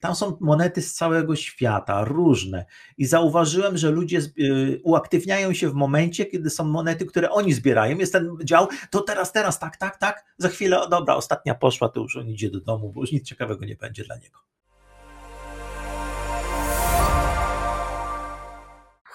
Tam są monety z całego świata, różne. I zauważyłem, że ludzie y, uaktywniają się w momencie, kiedy są monety, które oni zbierają. Jest ten dział, to teraz, teraz, tak, tak, tak. Za chwilę, dobra, ostatnia poszła, to już on idzie do domu, bo już nic ciekawego nie będzie dla niego.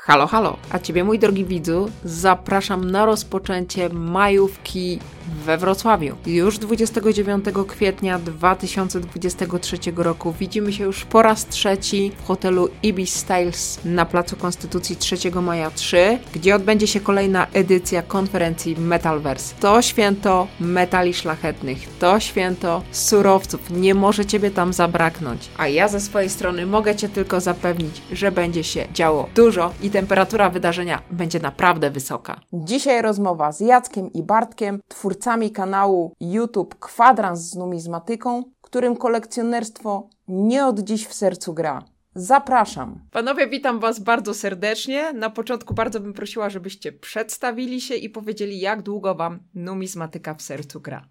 Halo, halo, a Ciebie mój drogi widzu zapraszam na rozpoczęcie majówki we Wrocławiu. Już 29 kwietnia 2023 roku widzimy się już po raz trzeci w hotelu Ibis Styles na Placu Konstytucji 3 maja 3, gdzie odbędzie się kolejna edycja konferencji Metalverse. To święto metali szlachetnych, to święto surowców, nie może Ciebie tam zabraknąć. A ja ze swojej strony mogę Cię tylko zapewnić, że będzie się działo dużo i temperatura wydarzenia będzie naprawdę wysoka. Dzisiaj rozmowa z Jackiem i Bartkiem, twórcami kanału YouTube Kwadrans z numizmatyką, którym kolekcjonerstwo nie od dziś w sercu gra. Zapraszam. Panowie, witam Was bardzo serdecznie. Na początku bardzo bym prosiła, żebyście przedstawili się i powiedzieli, jak długo Wam numizmatyka w sercu gra.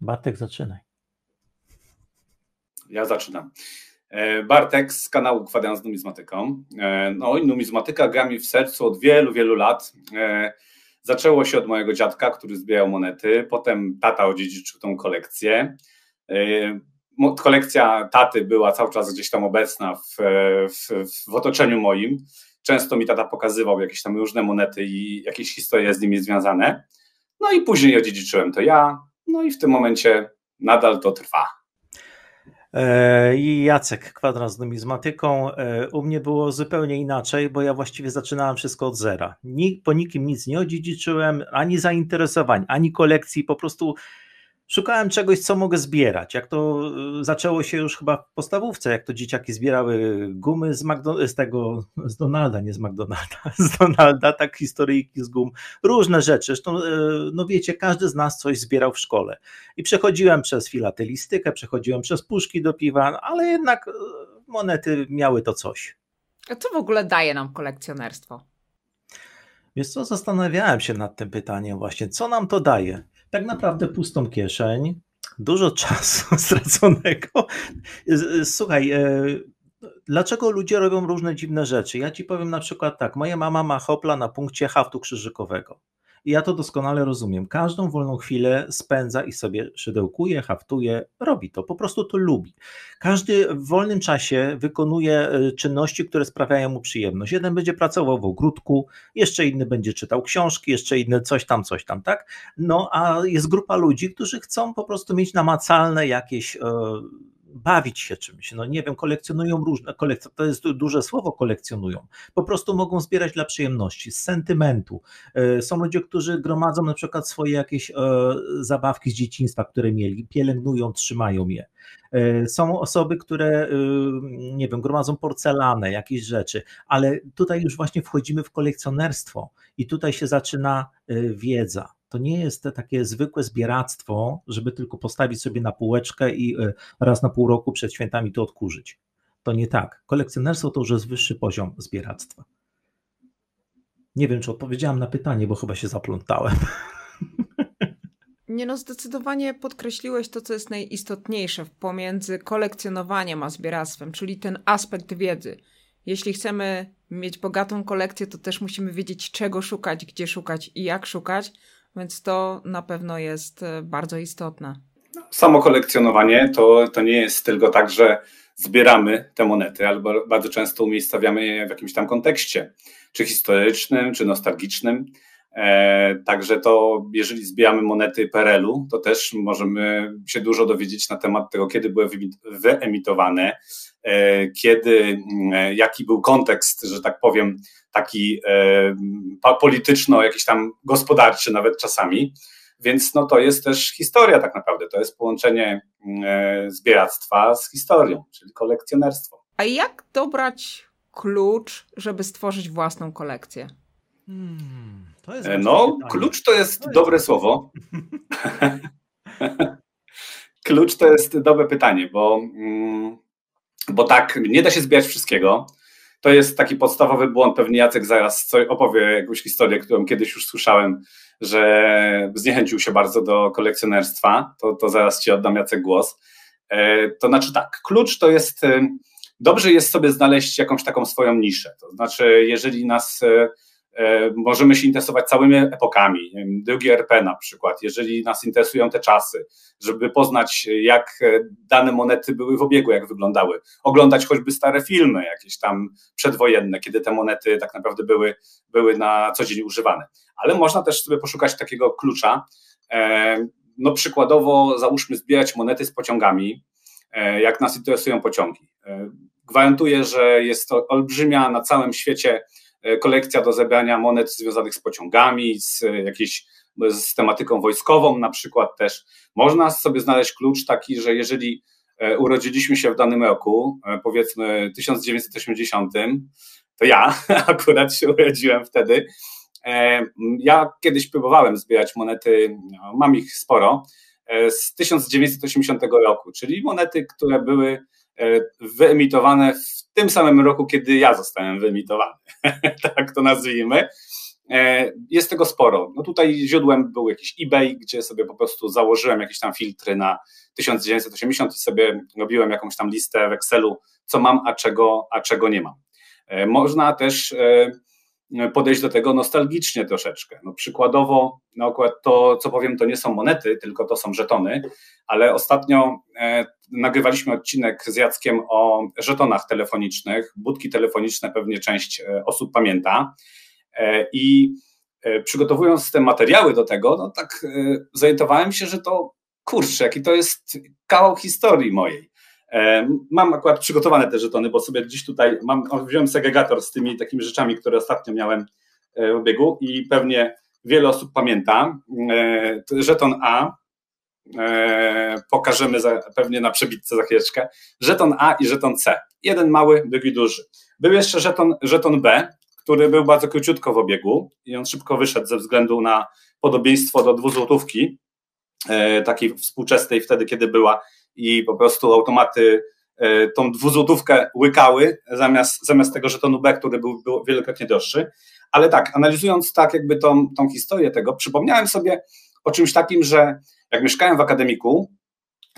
Bartek, zaczynaj. Ja zaczynam. E, Bartek z kanału Kwadrans z numizmatyką. E, no i numizmatyka gra mi w sercu od wielu, wielu lat. E, zaczęło się od mojego dziadka, który zbierał monety, potem tata odziedziczył tą kolekcję. Kolekcja taty była cały czas gdzieś tam obecna w, w, w otoczeniu moim. Często mi tata pokazywał jakieś tam różne monety i jakieś historie z nimi związane. No i później odziedziczyłem to ja, no i w tym momencie nadal to trwa. E, I Jacek, kwadrans z numizmatyką. E, u mnie było zupełnie inaczej, bo ja właściwie zaczynałem wszystko od zera. Po nikim nic nie odziedziczyłem, ani zainteresowań, ani kolekcji, po prostu szukałem czegoś, co mogę zbierać. Jak to y, zaczęło się już chyba w podstawówce, jak to dzieciaki zbierały gumy z, z tego, z Donalda, nie z McDonalda, z Donalda, tak historyjki z gum, różne rzeczy. Zresztą, y, no wiecie, każdy z nas coś zbierał w szkole. I przechodziłem przez filatelistykę, przechodziłem przez puszki do piwa, ale jednak y, monety miały to coś. A co w ogóle daje nam kolekcjonerstwo? Wiesz co, zastanawiałem się nad tym pytaniem właśnie, co nam to daje? Tak naprawdę pustą kieszeń, dużo czasu straconego. Słuchaj, e, dlaczego ludzie robią różne dziwne rzeczy? Ja ci powiem na przykład tak, moja mama ma hopla na punkcie haftu krzyżykowego. I ja to doskonale rozumiem. Każdą wolną chwilę spędza i sobie szydełkuje, haftuje, robi to, po prostu to lubi. Każdy w wolnym czasie wykonuje e, czynności, które sprawiają mu przyjemność. Jeden będzie pracował w ogródku, jeszcze inny będzie czytał książki, jeszcze inny coś tam, coś tam, tak? No a jest grupa ludzi, którzy chcą po prostu mieć namacalne jakieś. Yy, bawić się czymś. No nie wiem, kolekcjonują różne, kolekcje, to jest duże słowo kolekcjonują. Po prostu mogą zbierać dla przyjemności, z sentymentu. E, są ludzie, którzy gromadzą na przykład swoje jakieś e, zabawki z dzieciństwa, które mieli, pielęgnują, trzymają je. E, są osoby, które, nie wiem, gromadzą porcelanę, jakieś rzeczy, ale tutaj już właśnie wchodzimy w kolekcjonerstwo i tutaj się zaczyna wiedza to nie jest takie zwykłe zbieractwo, żeby tylko postawić sobie na półeczkę i e, raz na pół roku przed świętami to odkurzyć. To nie tak. Kolekcjonerstwo to już jest wyższy poziom zbieractwa. Nie wiem, czy odpowiedziałam na pytanie, bo chyba się zaplątałem. Nie no, zdecydowanie podkreśliłeś to, co jest najistotniejsze pomiędzy kolekcjonowaniem a zbieractwem, czyli ten aspekt wiedzy. Jeśli chcemy mieć bogatą kolekcję, to też musimy wiedzieć, czego szukać, gdzie szukać i jak szukać, więc to na pewno jest e, bardzo istotne. Samo kolekcjonowanie to, to nie jest tylko tak, że zbieramy te monety, albo bardzo często umiejscawiamy je w jakimś tam kontekście, czy historycznym, czy nostalgicznym. E, także to, jeżeli zbieramy monety PRL-u, to też możemy się dużo dowiedzieć na temat tego, kiedy były wyemitowane, e, kiedy, mm, jaki był kontekst, że tak powiem, taki e, polityczno, jakiś tam gospodarczy nawet czasami. Więc no, to jest też historia tak naprawdę. To jest połączenie mm, zbieractwa z historią, czyli kolekcjonerstwo. A jak dobrać klucz, żeby stworzyć własną kolekcję? Hmm. E, no, klucz to jest no dobre słowo. klucz to jest dobre pytanie, bo, mm, bo tak, nie da się zbierać wszystkiego. To jest taki podstawowy błąd. Pewnie Jacek zaraz opowie jakąś historię, którą kiedyś już słyszałem, że zniechęcił się bardzo do kolekcjonerstwa. To, to zaraz ci oddam Jacek głos. To znaczy tak, klucz to jest, dobrze jest sobie znaleźć jakąś taką swoją niszę. To znaczy, jeżeli nas E, możemy się interesować całymi epokami, drugi RP na przykład, jeżeli nas interesują te czasy, żeby poznać, jak e, dane monety były w obiegu, jak wyglądały, oglądać choćby stare filmy jakieś tam przedwojenne, kiedy te monety tak naprawdę były, były na co dzień używane. Ale można też sobie poszukać takiego klucza, e, no przykładowo załóżmy zbierać monety z pociągami, jak nas interesują pociągi. Gwarantuję, że jest to olbrzymia na całym świecie E, kolekcja do zebrania monet związanych z pociągami, z e, jakiejś z tematyką wojskową na przykład też. Można sobie znaleźć klucz taki, że jeżeli e, urodziliśmy się w danym roku, powiedzmy 1980, to ja akurat się urodziłem wtedy. Ja kiedyś próbowałem zbierać monety, no, mam ich sporo, z 1980 roku, czyli monety, które były wyemitowane w tym samym roku, kiedy ja zostałem wyemitowany, tak to nazwijmy. E, jest tego sporo. No tutaj źródłem był jakiś eBay, gdzie sobie po prostu założyłem jakieś tam filtry na 1980 i sobie robiłem jakąś tam listę w Excelu, co mam, a czego, a czego nie mam. E, można też e, podejść do tego nostalgicznie troszeczkę. No przykładowo, no akurat to, co powiem, to nie są monety, tylko to są żetony, ale ostatnio e, nagrywaliśmy odcinek z Jackiem o żetonach telefonicznych. Budki telefoniczne pewnie część e, osób pamięta. E, I przygotowując te materiały do tego, no tak zorientowałem się, że to kurczę, jaki to jest kawał historii mojej. E, mam akurat przygotowane te żetony, bo sobie gdzieś tutaj mam, wziąłem segregator z tymi takimi rzeczami, które ostatnio miałem e, w biegu i pewnie wiele osób pamięta. E, żeton A, pokażemy za, pewnie na przebitce za chwileczkę. Żeton A i żeton C. Jeden mały, drugi duży. Był jeszcze żeton, żeton B, który był bardzo króciutko w obiegu i on szybko wyszedł ze względu na podobieństwo do dwuzłotówki, takiej współczesnej wtedy, kiedy była i po prostu automaty e, tą dwuzłotówkę łykały zamiast, zamiast tego żetonu B, który był, był wielokrotnie droższy. Ale tak, analizując tak jakby tą, tą historię tego, przypomniałem sobie o czymś takim, że jak mieszkałem w akademiku,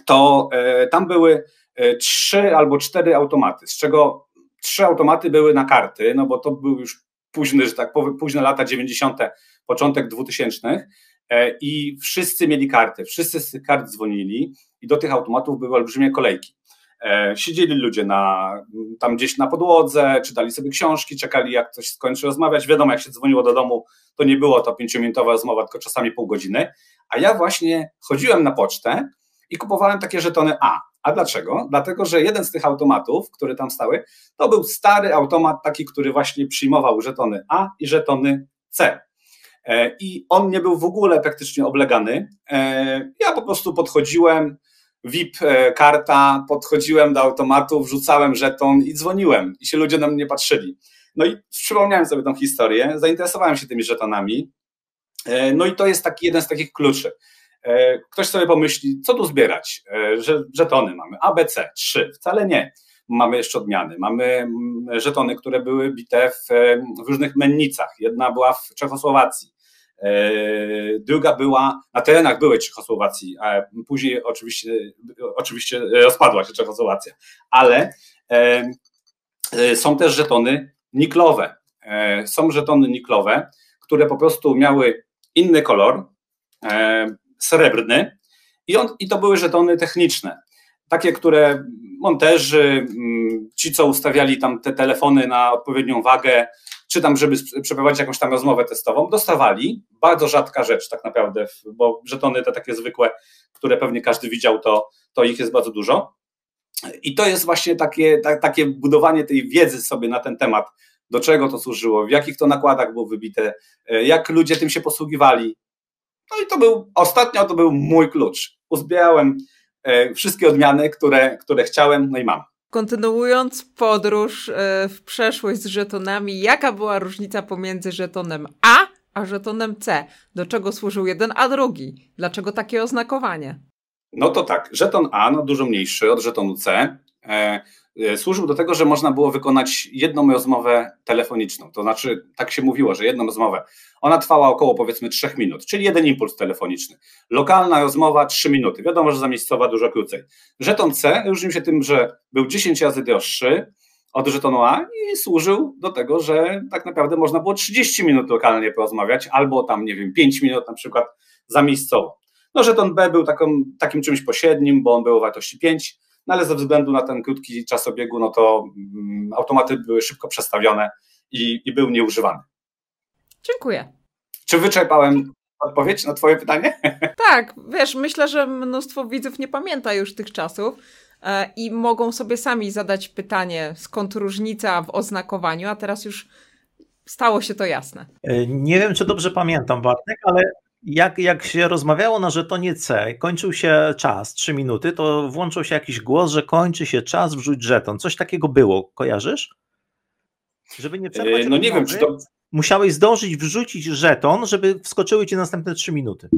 to e, tam były e, trzy albo cztery automaty, z czego trzy automaty były na karty, no bo to był już późny, że tak powiem, późne lata 90., początek 2000 E, i wszyscy mieli karty, wszyscy z tych kart dzwonili i do tych automatów były olbrzymie kolejki. E, siedzieli ludzie na, tam gdzieś na podłodze, czytali sobie książki, czekali jak ktoś skończy rozmawiać. Wiadomo, jak się dzwoniło do domu, to nie było to pięciominutowa rozmowa, tylko czasami pół godziny. A ja właśnie chodziłem na pocztę i kupowałem takie żetony A. A dlaczego? Dlatego, że jeden z tych automatów, które tam stały, to był stary automat, taki, który właśnie przyjmował żetony A i żetony C. E, i on nie był w ogóle praktycznie oblegany. E, ja po prostu podchodziłem, VIP e, karta, podchodziłem do automatu, wrzucałem żeton i dzwoniłem i się ludzie na mnie patrzyli. No i przypomniałem sobie tą historię, zainteresowałem się tymi żetonami. No i to jest taki jeden z takich kluczy. Ktoś sobie pomyśli, co tu zbierać? Że żetony mamy ABC, trzy, wcale nie. Mamy jeszcze odmiany. Mamy mm, żetony, które były bite w, w różnych mennicach. Jedna była w Czechosłowacji, E, druga była na terenach byłej Czechosłowacji, a później oczywiście, oczywiście rozpadła się Czechosłowacja, ale e, e, są też żetony niklowe. Są żetony niklowe, które po prostu miały inny kolor, srebrny, i, on, i to były żetony techniczne. Takie, które monterzy, ci co ustawiali tam te telefony na odpowiednią wagę, czy tam, żeby przeprowadzić jakąś tam rozmowę testową, dostawali. Bardzo rzadka rzecz tak naprawdę, bo żetony te takie zwykłe, które pewnie każdy widział, to, to ich jest bardzo dużo. I to jest właśnie takie, ta, takie budowanie tej wiedzy sobie na ten temat, do czego to służyło, w jakich to nakładach było wybite, e, jak ludzie tym się posługiwali. No i to był, ostatnio to był mój klucz. Uzbierałem wszystkie odmiany, które, które chciałem, no i mam. Kontynuując podróż e, w przeszłość z żetonami, jaka była różnica pomiędzy żetonem A a żetonem C? Do czego służył jeden, a drugi? Dlaczego takie oznakowanie? No to tak, żeton A no dużo mniejszy od żetonu C. E, służył do tego, że można było wykonać jedną rozmowę telefoniczną. To znaczy, tak się mówiło, że jedną rozmowę. Ona trwała około powiedzmy 3 minut, czyli jeden impuls telefoniczny. Lokalna rozmowa 3 minuty. Wiadomo, że zamiejscowa dużo krócej. Żeton C różnił się tym, że był 10 razy droższy od żetonu A i służył do tego, że tak naprawdę można było 30 minut lokalnie porozmawiać, albo tam, nie wiem, 5 minut na przykład zamiejscowo. No, żeton B był taką, takim czymś pośrednim, bo on był o wartości 5, no ale ze względu na ten krótki czas obiegu, no to mm, automaty były szybko przestawione i, i był nieużywany. Dziękuję. Czy wyczerpałem odpowiedź na Twoje pytanie? Tak, wiesz, myślę, że mnóstwo widzów nie pamięta już tych czasów e, i mogą sobie sami zadać pytanie, skąd różnica w oznakowaniu, a teraz już stało się to jasne. E, nie wiem, czy dobrze pamiętam, Bartek, ale jak, jak się rozmawiało na żetonie C, kończył się czas, 3 minuty, to włączył się jakiś głos, że kończy się czas, wrzuć żeton. Coś takiego było, kojarzysz? Żeby nie przerwać. No nie wiem, czy to. Musiałeś zdążyć wrzucić żeton, żeby wskoczyły ci następne 3 minuty.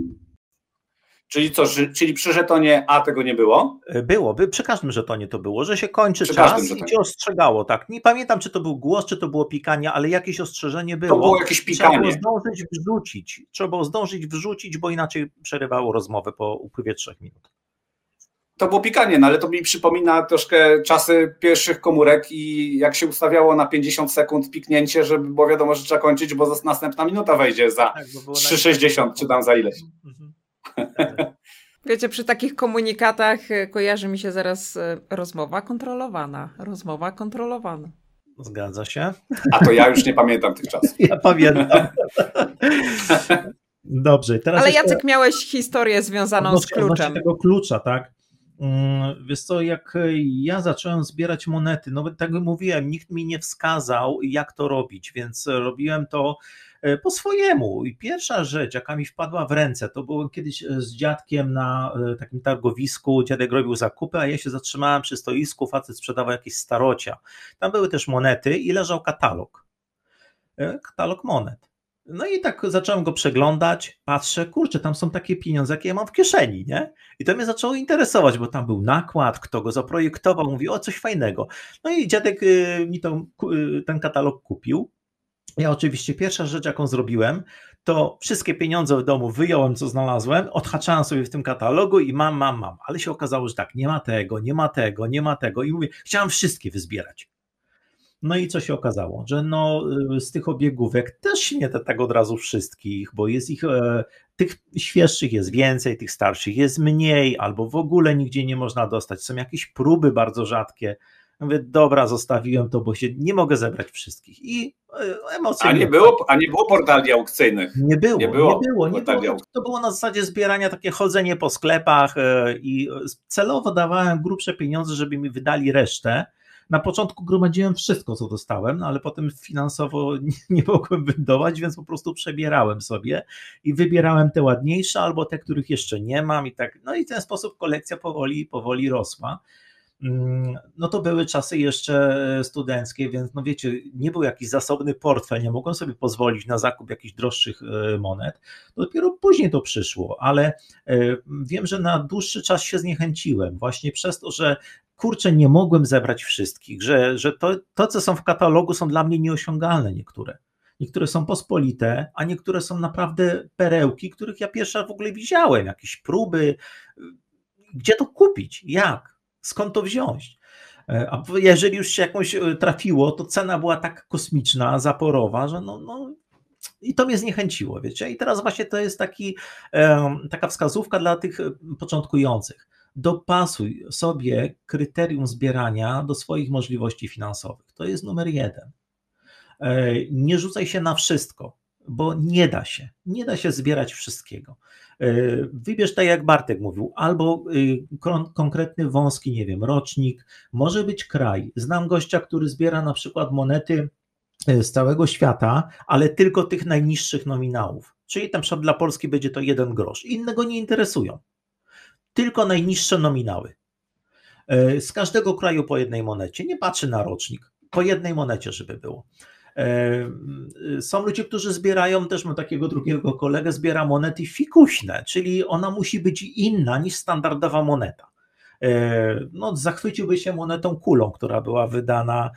Czyli co, czyli przy żetonie A tego nie było? E, było, by przy każdym żetonie to było, że się kończy przy czas i cię ostrzegało, tak. Nie pamiętam, czy to był głos, czy to było pikanie, ale jakieś ostrzeżenie było. To było jakieś pikanie. Trzeba było zdążyć wrzucić, trzeba było zdążyć wrzucić, bo inaczej przerywało rozmowę po upływie trzech minut. To było pikanie, no ale to mi przypomina troszkę czasy pierwszych komórek i jak się ustawiało na 50 sekund piknięcie, żeby było wiadomo, że trzeba kończyć, bo następna minuta wejdzie za tak, 3,60 czy tam za ileś. Mhm. Wiecie, przy takich komunikatach e, kojarzy mi się zaraz e, rozmowa kontrolowana. Rozmowa kontrolowana. Zgadza się. A to ja już nie pamiętam tych czasów. Ja pamiętam. Dobrze. Teraz Ale jeszcze... Jacek, miałeś historię związaną z kluczem. tego klucza, tak? Mm, wiesz co, jak ja zacząłem zbierać monety, no tak jak mówiłem, nikt mi nie wskazał, jak to robić, więc robiłem to E, po swojemu. I pierwsza rzecz, jaka mi wpadła w ręce, to było kiedyś e, z dziadkiem na e, takim targowisku, dziadek robił zakupy, a ja się zatrzymałem przy stoisku, facet sprzedawał jakieś starocia. Tam były też monety i leżał katalog. Katalog monet. No i tak zacząłem go przeglądać, patrzę, kurczę, tam są takie pieniądze, jakie ja mam w kieszeni, nie? I to mnie zaczęło interesować, bo tam był nakład, kto go zaprojektował, mówi, o coś fajnego. No i dziadek mi ten katalog kupił, ja oczywiście pierwsza rzecz, jaką zrobiłem, to wszystkie pieniądze w domu wyjąłem, co znalazłem, odhaczałem sobie w tym katalogu i mam, mam, mam. Ale się okazało, że tak, nie ma tego, nie ma tego, nie ma tego. I mówię, chciałem wszystkie wyzbierać. No i co się okazało? Że no, y, z tych obiegówek też nie tak od razu wszystkich, bo jest ich, e, tych świeższych jest więcej, tych starszych jest mniej, albo w ogóle nigdzie nie można dostać. Są jakieś próby bardzo rzadkie. Mówię, dobra, zostawiłem to, bo się nie mogę zebrać wszystkich. I e, emocje. A nie, było, a nie było portali aukcyjnych. Nie było, nie było. Nie było, nie było. To było na zasadzie zbierania, takie chodzenie po sklepach e, i celowo dawałem grubsze pieniądze, żeby mi wydali resztę. Na początku gromadziłem wszystko, co dostałem, no ale potem finansowo nie, nie mogłem wydawać, więc po prostu przebierałem sobie i wybierałem te ładniejsze albo te, których jeszcze nie mam i tak. No i w ten sposób kolekcja powoli, powoli rosła. Mm, no to były czasy jeszcze studenckie, więc no wiecie, nie był jakiś zasobny portfel, nie mogłem sobie pozwolić na zakup jakichś droższych e, monet. Dopiero później to przyszło, ale e, wiem, że na dłuższy czas się zniechęciłem, właśnie przez to, że kurczę, nie mogłem zebrać wszystkich, że, że to, to, co są w katalogu, są dla mnie nieosiągalne niektóre. Niektóre są pospolite, a niektóre są naprawdę perełki, których ja pierwsza w ogóle widziałem, jakieś próby. Gdzie to kupić? Jak? Skąd to wziąć? E, a jeżeli już się jakąś e, trafiło, to cena była tak kosmiczna, zaporowa, że no, no i to mnie zniechęciło, wiecie. I teraz właśnie to jest taki, taka wskazówka dla tych e, początkujących. Dopasuj sobie kryterium zbierania do swoich możliwości finansowych. To jest numer jeden. Nie rzucaj się na wszystko, bo nie da się. Nie da się zbierać wszystkiego. E, wybierz tak jak Bartek mówił, albo y, konkretny wąski, nie wiem, rocznik, może być kraj. Znam gościa, który zbiera na przykład monety e, z całego świata, ale tylko tych najniższych nominałów. Czyli na przykład dla Polski będzie to jeden grosz. Innego nie interesują. Tylko najniższe nominały. E, z każdego kraju po jednej monecie. Nie patrzy na rocznik. Po jednej monecie, żeby było. E, są ludzie, którzy zbierają, też mam takiego drugiego kolegę, zbiera monety fikuśne, czyli ona musi być inna niż standardowa moneta. no, zachwyciłby się monetą kulą, która była wydana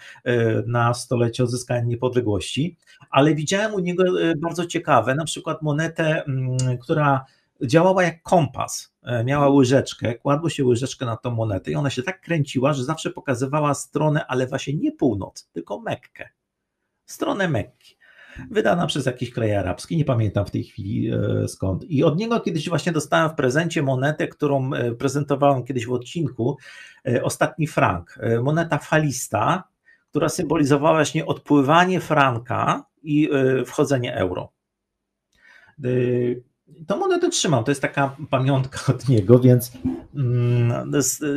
na stolecie odzyskania niepodległości, ale widziałem u niego bardzo ciekawe, na przykład monetę, mm, która działała jak kompas. Miała łyżeczkę, kładło się łyżeczkę na tą monetę i ona się tak kręciła, że zawsze pokazywała stronę, ale właśnie nie północ, tylko Mekkę. Stronę Mekki wydana przez jakiś kraj arabski, nie pamiętam w tej chwili e, skąd. I od niego kiedyś właśnie dostałem w prezencie monetę, którą e, prezentowałem kiedyś w odcinku, e, ostatni frank, moneta falista, która symbolizowała właśnie odpływanie franka i wchodzenie euro. Tą monetę trzymam, to jest taka pamiątka od niego, więc mm,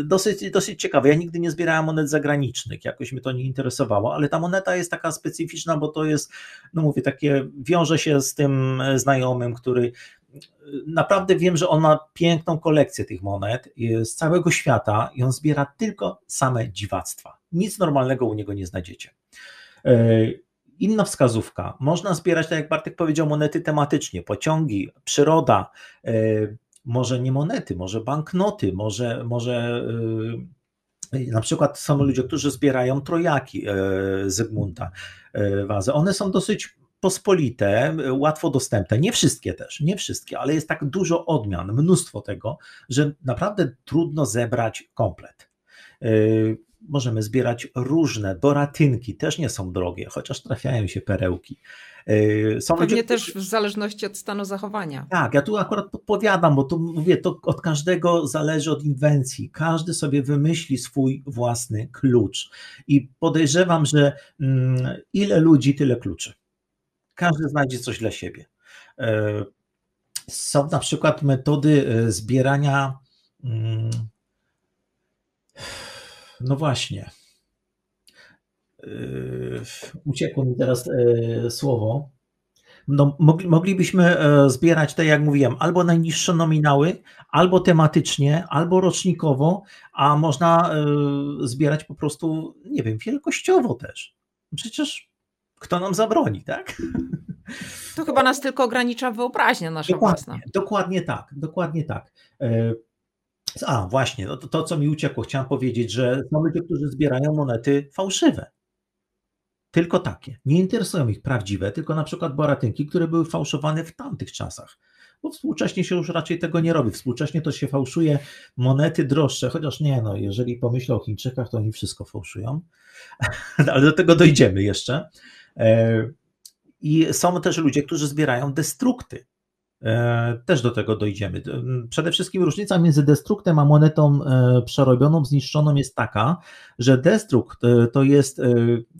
dosyć, dosyć ciekawe. Ja nigdy nie zbierałem monet zagranicznych, jakoś mnie to nie interesowało, ale ta moneta jest taka specyficzna, bo to jest, no mówię, takie, wiąże się z tym znajomym, który naprawdę wiem, że on ma piękną kolekcję tych monet z całego świata i on zbiera tylko same dziwactwa. Nic normalnego u niego nie znajdziecie. Inna wskazówka. Można zbierać, tak jak Bartek powiedział, monety tematycznie, pociągi, przyroda, e, może nie monety, może banknoty, może, może e, na przykład są ludzie, którzy zbierają trojaki e, Zygmunta Wazę. One są dosyć pospolite, łatwo dostępne. Nie wszystkie też, nie wszystkie, ale jest tak dużo odmian, mnóstwo tego, że naprawdę trudno zebrać komplet możemy zbierać różne boratynki, też nie są drogie, chociaż trafiają się perełki. E, są Pewnie ludzie, też w zależności od stanu zachowania. Tak, ja tu akurat podpowiadam, bo tu mówię, to od każdego zależy od inwencji. Każdy sobie wymyśli swój własny klucz. I podejrzewam, że mm, ile ludzi, tyle kluczy. Każdy znajdzie coś dla siebie. E, są na przykład metody e, zbierania. No właśnie. Yy, uciekło mi teraz yy, słowo. No, moglibyśmy e, zbierać, tak jak mówiłem, albo najniższe nominały, albo tematycznie, albo rocznikowo, a można e, zbierać po prostu, nie wiem, wielkościowo też. Przecież kto nam zabroni, tak? To chyba nas tylko ogranicza wyobraźnia nasza dokładnie, własna. Dokładnie tak, dokładnie tak. A, właśnie, to, to co mi uciekło, chciałem powiedzieć, że są ludzie, którzy zbierają monety fałszywe. Tylko takie. Nie interesują ich prawdziwe, tylko na przykład boratynki, które były fałszowane w tamtych czasach. Bo współcześnie się już raczej tego nie robi. Współcześnie to się fałszuje monety droższe, chociaż nie, no, jeżeli pomyślę o Chińczykach, to oni wszystko fałszują. Ale do tego dojdziemy jeszcze. E, I są też ludzie, którzy zbierają destrukty. E, też do tego dojdziemy. Przede wszystkim różnica między destruktem a monetą e, przerobioną, zniszczoną jest taka, że destrukt e, to jest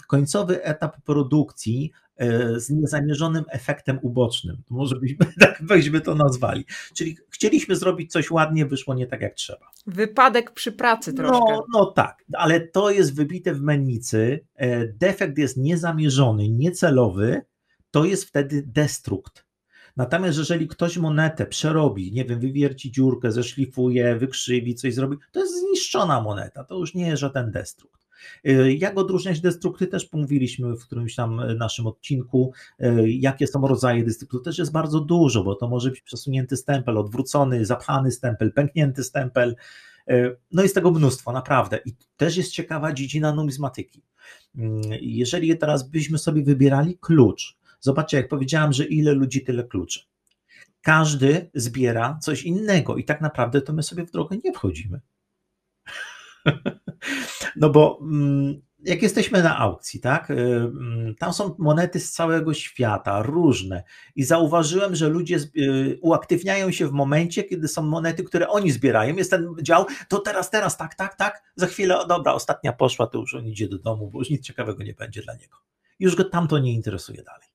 końcowy etap produkcji z niezamierzonym efektem ubocznym. Może byśmy tak byśmy to nazwali. Czyli chcieliśmy zrobić coś ładnie, wyszło nie tak jak trzeba. Wypadek przy pracy troszkę. No, no tak, ale to jest wybite w mennicy. Defekt jest niezamierzony, niecelowy, to jest wtedy destrukt. Natomiast jeżeli ktoś monetę przerobi, nie wiem, wywierci dziurkę, zeszlifuje, wykrzywi, coś zrobi, to jest zniszczona moneta, to już nie jest żaden destrukt. Y, jak odróżniać destrukty, też mówiliśmy w którymś tam naszym odcinku, y, jakie są rodzaje destruktu. Też jest bardzo dużo, bo to może być przesunięty stempel, odwrócony, zapchany stempel, pęknięty stempel. Y, no jest tego mnóstwo, naprawdę. I też jest ciekawa dziedzina numizmatyki. Jeżeli teraz byśmy sobie wybierali klucz, Zobaczcie, jak powiedziałam, że ile ludzi, tyle kluczy. Każdy zbiera coś innego i tak naprawdę to my sobie w drogę nie wchodzimy. No bo mm, jak jesteśmy na aukcji, tak, y, mm, tam są monety z całego świata, różne i zauważyłem, że ludzie y, uaktywniają się w momencie, kiedy są monety, które oni zbierają, jest ten dział, to teraz, teraz, tak, tak, tak, za chwilę, dobra, ostatnia poszła, to już on idzie do domu, bo już nic ciekawego nie będzie dla niego. Już go tam to nie interesuje dalej.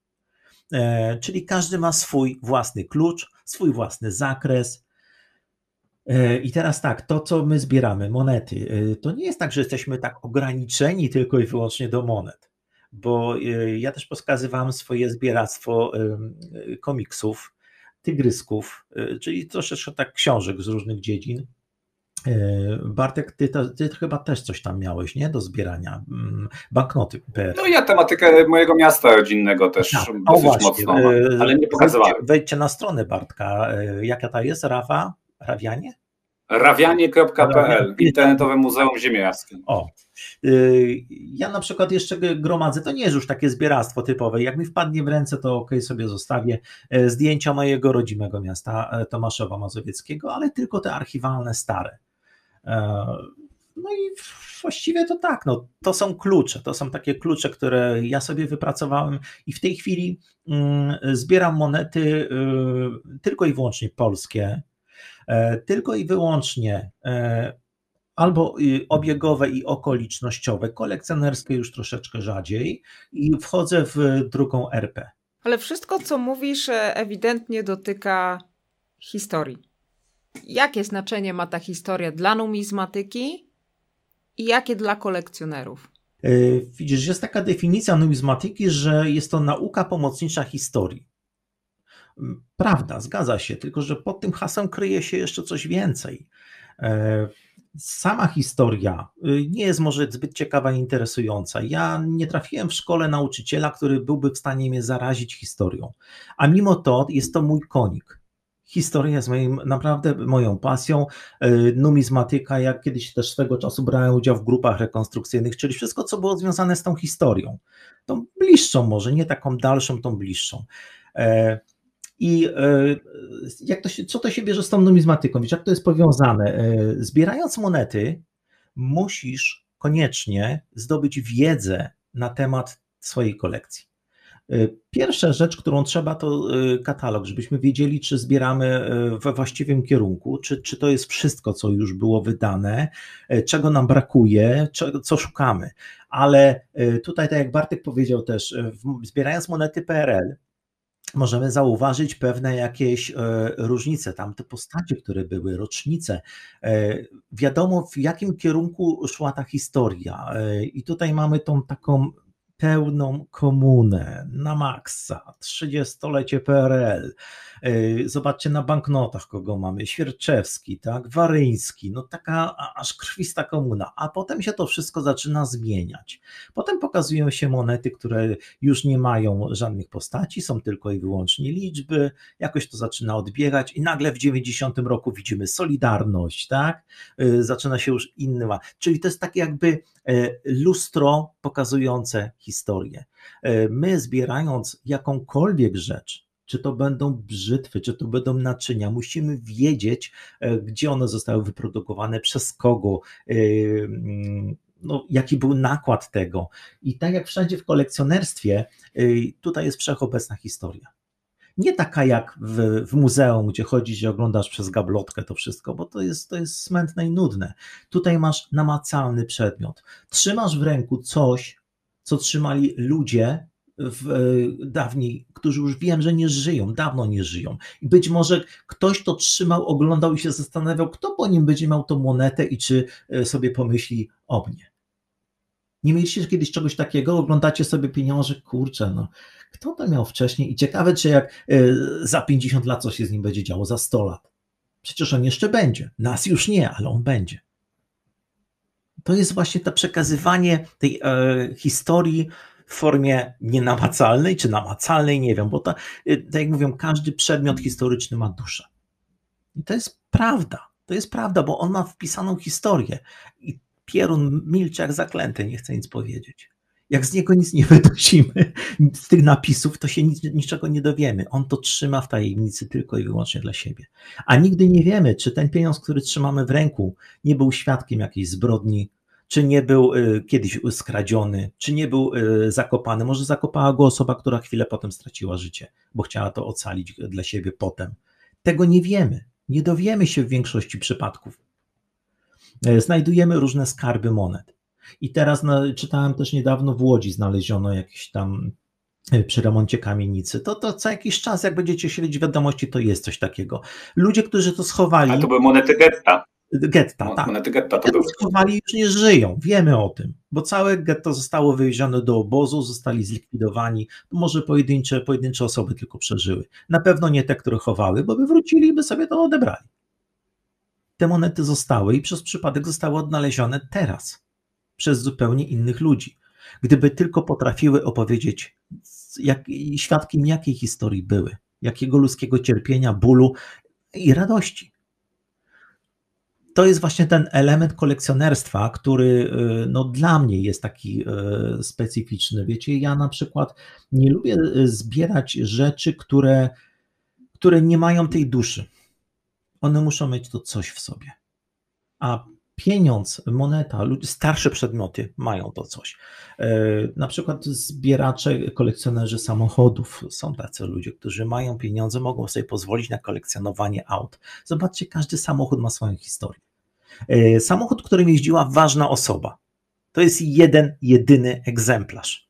E, czyli każdy ma swój własny klucz, swój własny zakres. E, I teraz tak, to co my zbieramy, monety, e, to nie jest tak, że jesteśmy tak ograniczeni tylko i wyłącznie do monet, bo ja też pokazywałem swoje zbieractwo komiksów, tygrysków, czyli troszeczkę tak książek z różnych dziedzin. E, Bartek, ty, ty, chyba też coś tam miałeś, nie? Do zbierania. Mm, banknoty. No ja tematykę mojego miasta rodzinnego też tak. dosyć właśnie. mocno, e, ale nie pokazywałem. Wejdźcie, wejdźcie na stronę Bartka. E, jaka ta jest? Rawa? Rawianie? Rawianie.pl, internetowe Muzeum Ziemiarskie. O, ja na przykład jeszcze gromadzę, to nie jest już takie zbieractwo typowe, jak mi wpadnie w ręce, to ok, sobie zostawię zdjęcia mojego rodzimego miasta Tomaszowa Mazowieckiego, ale tylko te archiwalne, stare. E, no i właściwie to tak, no, to są klucze, to są takie klucze, które ja sobie wypracowałem i w tej chwili mm, zbieram monety y, tylko i wyłącznie polskie, E, tylko i wyłącznie e, albo obiegowe i okolicznościowe, kolekcjonerskie już troszeczkę rzadziej i wchodzę w drugą RP. Ale wszystko, co mówisz, ewidentnie dotyka historii. Jakie znaczenie ma ta historia dla numizmatyki i jakie dla kolekcjonerów? Widzisz, jest taka definicja numizmatyki, że jest to nauka pomocnicza historii. Prawda, zgadza się, tylko że pod tym hasłem kryje się jeszcze coś więcej. E, sama historia y, nie jest może zbyt ciekawa i interesująca. Ja nie trafiłem w szkole nauczyciela, który byłby w stanie mnie zarazić historią, a mimo to jest to mój konik. Historia jest moim, naprawdę moją pasją. E, numizmatyka, jak kiedyś też swego czasu brałem udział w grupach rekonstrukcyjnych, czyli wszystko, co było związane z tą historią. Tą bliższą może, nie taką dalszą, tą bliższą. E, i e, jak to się, co to się bierze z tą numizmatyką? Wiesz, jak to jest powiązane? Zbierając monety, musisz koniecznie zdobyć wiedzę na temat swojej kolekcji. E, pierwsza rzecz, którą trzeba, to katalog, żebyśmy wiedzieli, czy zbieramy we właściwym kierunku, czy, czy to jest wszystko, co już było wydane, czego nam brakuje, co szukamy. Ale tutaj, tak jak Bartek powiedział też, zbierając monety PRL, możemy zauważyć pewne jakieś e, różnice, tam te postacie, które były, rocznice. E, wiadomo, w jakim kierunku szła ta historia. E, I tutaj mamy tą taką pełną komunę na maksa, 30-lecie PRL. E, zobaczcie na banknotach, kogo mamy. Świerczewski, tak, Waryński, no taka aż krwista komuna. A potem się to wszystko zaczyna zmieniać. Potem pokazują się monety, które już nie mają żadnych postaci, są tylko i wyłącznie liczby. Jakoś to zaczyna odbiegać i nagle w 90 roku widzimy Solidarność, tak? E, zaczyna się już inny. Czyli to jest takie jakby e, lustro pokazujące historię. My zbierając jakąkolwiek rzecz, czy to będą brzytwy, czy to będą naczynia. Musimy wiedzieć, e, gdzie one zostały wyprodukowane, przez kogo, e, mm, no, jaki był nakład tego. I tak jak wszędzie w kolekcjonerstwie, e, tutaj jest wszechobecna historia. Nie taka jak w, w muzeum, gdzie chodzisz i oglądasz przez gablotkę to wszystko, bo to jest, to jest smętne i nudne. Tutaj masz namacalny przedmiot. Trzymasz w ręku coś, co trzymali ludzie w, e, dawniej, którzy już wiem, że nie żyją, dawno nie żyją. I być może ktoś to trzymał, oglądał i się zastanawiał, kto po nim będzie miał tą monetę i czy e, sobie pomyśli o mnie. Nie mieliście kiedyś czegoś takiego? Oglądacie sobie pieniądze, kurczę, no, kto to miał wcześniej? I ciekawe, czy jak e, za 50 lat co się z nim będzie działo, za 100 lat. Przecież on jeszcze będzie. Nas już nie, ale on będzie. To jest właśnie to przekazywanie tej historii w formie nienamacalnej czy namacalnej, nie wiem, bo to, y, tak jak mówią, każdy przedmiot historyczny ma duszę. I to jest prawda. To jest prawda, bo on ma wpisaną historię. I Pierun milczy jak zaklęty, nie chce nic powiedzieć. Jak z niego nic nie wydusimy, z tych napisów, to się nic, niczego nie dowiemy. On to trzyma w tajemnicy tylko i wyłącznie dla siebie. A nigdy nie wiemy, czy ten pieniądz, który trzymamy w ręku, nie był świadkiem jakiejś zbrodni, czy nie był y, kiedyś skradziony, czy nie był y, zakopany. Może zakopała go osoba, która chwilę potem straciła życie, bo chciała to ocalić dla siebie potem. Tego nie wiemy. Nie dowiemy się w większości przypadków. E, znajdujemy różne skarby monet. I teraz no, czytałem też niedawno w Łodzi znaleziono jakieś tam przy remoncie kamienicy, to, to co jakiś czas, jak będziecie śledzić wiadomości, to jest coś takiego. Ludzie, którzy to schowali. A to były monety getta. Getta, tak. Monety getta to były. schowali już nie żyją, wiemy o tym, bo całe getto zostało wywiezione do obozu, zostali zlikwidowani, może pojedyncze, pojedyncze osoby tylko przeżyły. Na pewno nie te, które chowały, bo by wrócili i by sobie to odebrali. Te monety zostały i przez przypadek zostały odnalezione teraz, przez zupełnie innych ludzi. Gdyby tylko potrafiły opowiedzieć, jak, świadkiem jakiej historii były, jakiego ludzkiego cierpienia, bólu i radości to jest właśnie ten element kolekcjonerstwa, który no, dla mnie jest taki specyficzny. Wiecie, ja na przykład nie lubię zbierać rzeczy, które, które nie mają tej duszy. One muszą mieć to coś w sobie. A pieniądz, moneta, starsze przedmioty mają to coś. E, na przykład zbieracze, kolekcjonerzy samochodów, są tacy ludzie, którzy mają pieniądze, mogą sobie pozwolić na kolekcjonowanie aut. Zobaczcie, każdy samochód ma swoją historię. E, samochód, którym jeździła ważna osoba, to jest jeden, jedyny egzemplarz.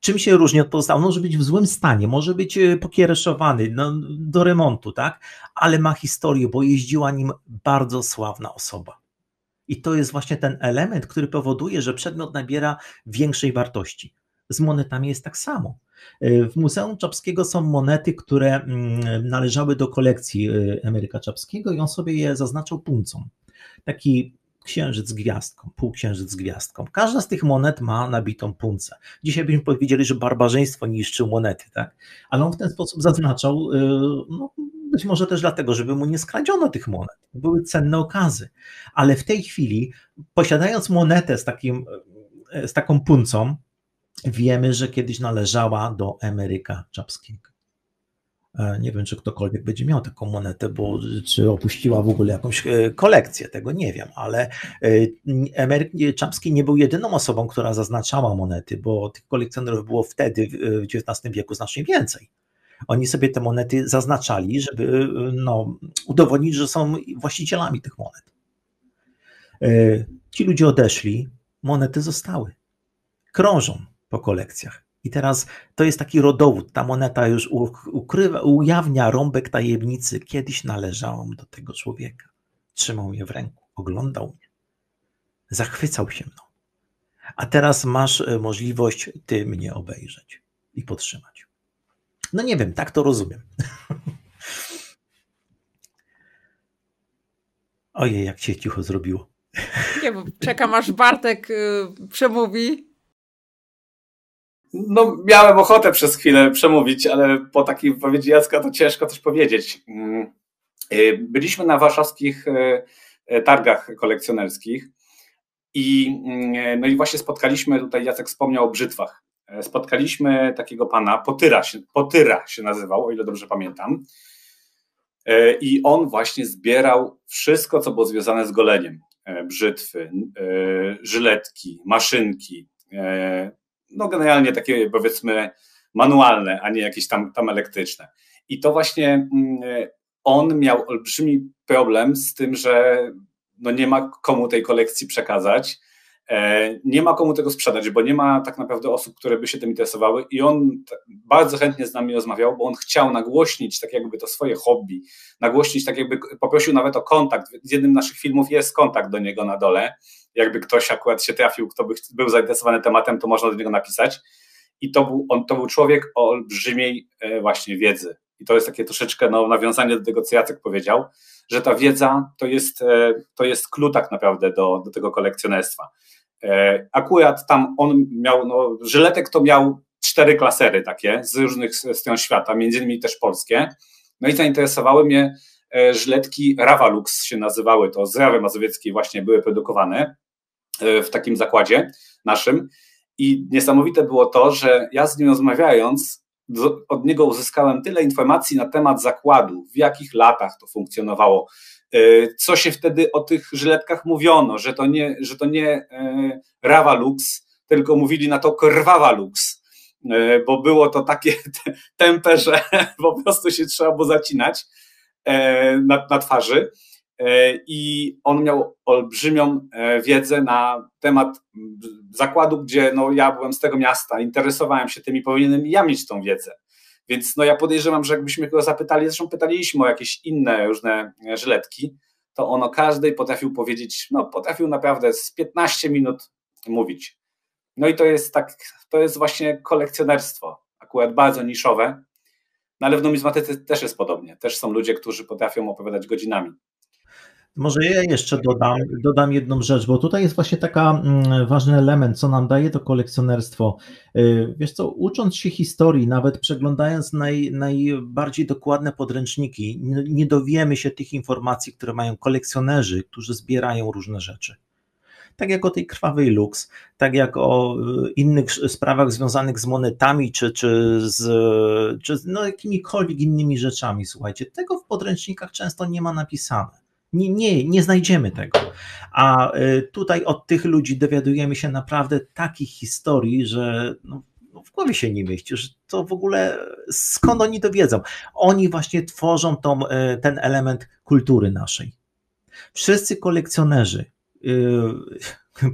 Czym się różni od pozostałych? Może być w złym stanie, może być e, pokiereszowany no, do remontu, tak? Ale ma historię, bo jeździła nim bardzo sławna osoba. I to jest właśnie ten element, który powoduje, że przedmiot nabiera większej wartości. Z monetami jest tak samo. W Muzeum Czapskiego są monety, które mm, należały do kolekcji y, Emeryka Czapskiego i on sobie je zaznaczał puncą. Taki księżyc z gwiazdką, półksiężyc z gwiazdką. Każda z tych monet ma nabitą puncę. Dzisiaj byśmy powiedzieli, że barbarzyństwo niszczył monety, tak? Ale on w ten sposób zaznaczał y, no, być może też dlatego, żeby mu nie skradziono tych monet. Były cenne okazy. Ale w tej chwili, posiadając monetę z, takim, z taką puncą, wiemy, że kiedyś należała do Emeryka Czapskiego. E, nie wiem, czy ktokolwiek będzie miał taką monetę, bo czy opuściła w ogóle jakąś e, kolekcję, tego nie wiem, ale e, Emeryk Czapski nie był jedyną osobą, która zaznaczała monety, bo tych kolekcjonerów było wtedy w XIX wieku znacznie więcej. Oni sobie te monety zaznaczali, żeby no, udowodnić, że są właścicielami tych monet. E, ci ludzie odeszli, monety zostały. Krążą po kolekcjach. I teraz to jest taki rodowód. Ta moneta już ukrywa, ujawnia rąbek tajemnicy. Kiedyś należałam do tego człowieka. Trzymał mnie w ręku, oglądał mnie, zachwycał się mną. A teraz masz e, możliwość ty mnie obejrzeć i podtrzymać. No nie wiem, tak to rozumiem. Ojej, jak się cicho zrobiło. Nie, bo czekam aż Bartek y, przemówi. No, miałem ochotę przez chwilę przemówić, ale po takiej wypowiedzi Jacka to ciężko coś powiedzieć. Mm, y, byliśmy na warszawskich y, targach kolekcjonerskich i, mm, no i właśnie spotkaliśmy, tutaj Jacek wspomniał o brzytwach. E, spotkaliśmy takiego pana, Potyra się, Potyra się nazywał, o ile dobrze pamiętam. E, I on właśnie zbierał wszystko, co było związane z goleniem. E, brzytwy, żyletki, maszynki, no generalnie takie powiedzmy manualne, a nie jakieś tam, tam elektryczne. I to właśnie mm, on miał olbrzymi problem z tym, że no nie ma komu tej kolekcji przekazać nie ma komu tego sprzedać, bo nie ma tak naprawdę osób, które by się tym interesowały i on bardzo chętnie z nami rozmawiał, bo on chciał nagłośnić tak jakby to swoje hobby, nagłośnić tak jakby, poprosił nawet o kontakt, z jednym naszych filmów jest kontakt do niego na dole, jakby ktoś akurat się trafił, kto by był zainteresowany tematem, to można do niego napisać. I to był, on, to był człowiek o olbrzymiej e, właśnie wiedzy. I to jest takie troszeczkę no, nawiązanie do tego, co Jacek powiedział, że ta wiedza to jest, e, to jest klucz tak naprawdę do, do tego kolekcjonerstwa. E, akurat tam on miał, no, żyletek to miał cztery klasery takie z różnych stron świata, między innymi też polskie. No i zainteresowały mnie e, żyletki Ravalux się nazywały, to z Rawy Mazowieckiej właśnie były produkowane w takim zakładzie naszym. I niesamowite było to, że ja z nim rozmawiając, od niego uzyskałem tyle informacji na temat zakładu, w jakich latach to funkcjonowało, E, co się wtedy o tych żyletkach mówiono, że to nie, że to nie e, Rawa Lux, tylko mówili na to Krwawa Lux, e, bo było to takie tempe, że po prostu się trzeba było zacinać na, na twarzy. I on miał olbrzymią wiedzę na temat zakładu, gdzie no, ja byłem z tego miasta, interesowałem się tym i powinienem ja mieć tą wiedzę. Więc no ja podejrzewam, że jakbyśmy go zapytali, zresztą pytaliśmy o jakieś inne różne żyletki, to on o każdej potrafił powiedzieć, no potrafił naprawdę z 15 minut mówić. No i to jest tak, to jest właśnie kolekcjonerstwo, akurat bardzo niszowe, no ale w numizmatyce też jest podobnie. Też są ludzie, którzy potrafią opowiadać godzinami. Może ja jeszcze dodam, dodam jedną rzecz, bo tutaj jest właśnie taka mm, ważny element, co nam daje to kolekcjonerstwo. Y, wiesz co, ucząc się historii, nawet przeglądając naj, najbardziej dokładne podręczniki, nie dowiemy się tych informacji, które mają kolekcjonerzy, którzy zbierają różne rzeczy tak jak o tej krwawej luks, tak jak o y, innych sprawach związanych z monetami, czy, czy z czy no, jakimikolwiek innymi rzeczami. Słuchajcie, tego w podręcznikach często nie ma napisane. Nie, nie, nie znajdziemy tego. A y, tutaj od tych ludzi dowiadujemy się naprawdę takich historii, że no, no, w głowie się nie mieści, że to w ogóle skąd oni to wiedzą. Oni właśnie tworzą tą, y, ten element kultury naszej. Wszyscy kolekcjonerzy, Y,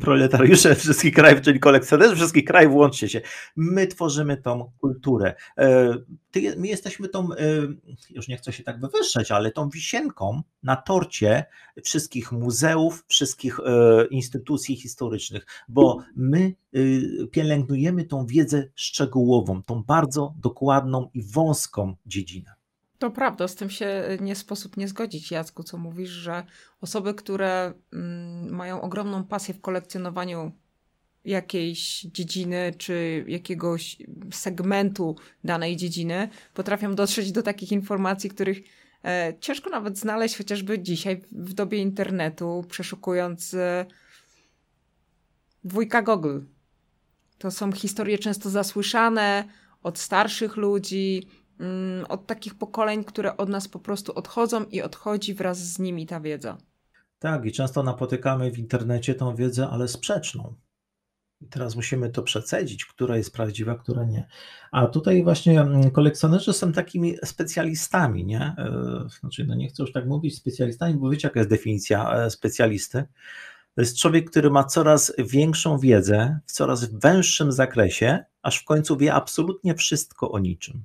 proletariusze wszystkich krajów, czyli kolekcjonerzy wszystkich krajów, łączcie się. My tworzymy tą kulturę. Y, my jesteśmy tą, y, już nie chcę się tak wywyższać, ale tą wisienką na torcie wszystkich muzeów, wszystkich instytucji historycznych, bo my pielęgnujemy tą wiedzę szczegółową, tą bardzo dokładną i wąską dziedzinę. To prawda, z tym się nie sposób nie zgodzić, Jacku, co mówisz, że osoby, które mm, mają ogromną pasję w kolekcjonowaniu jakiejś dziedziny czy jakiegoś segmentu danej dziedziny, potrafią dotrzeć do takich informacji, których e, ciężko nawet znaleźć chociażby dzisiaj w dobie internetu, przeszukując e, wujka Google. To są historie często zasłyszane od starszych ludzi, od takich pokoleń, które od nas po prostu odchodzą i odchodzi wraz z nimi ta wiedza. Tak, i często napotykamy w internecie tą wiedzę, ale sprzeczną. I teraz musimy to przecedzić, która jest prawdziwa, która nie. A tutaj właśnie mm, kolekcjonerzy są takimi specjalistami, nie? E, znaczy, no nie chcę już tak mówić specjalistami, bo wiecie, jaka jest definicja e, specjalisty. To jest człowiek, który ma coraz większą wiedzę w coraz węższym zakresie, aż w końcu wie absolutnie wszystko o niczym.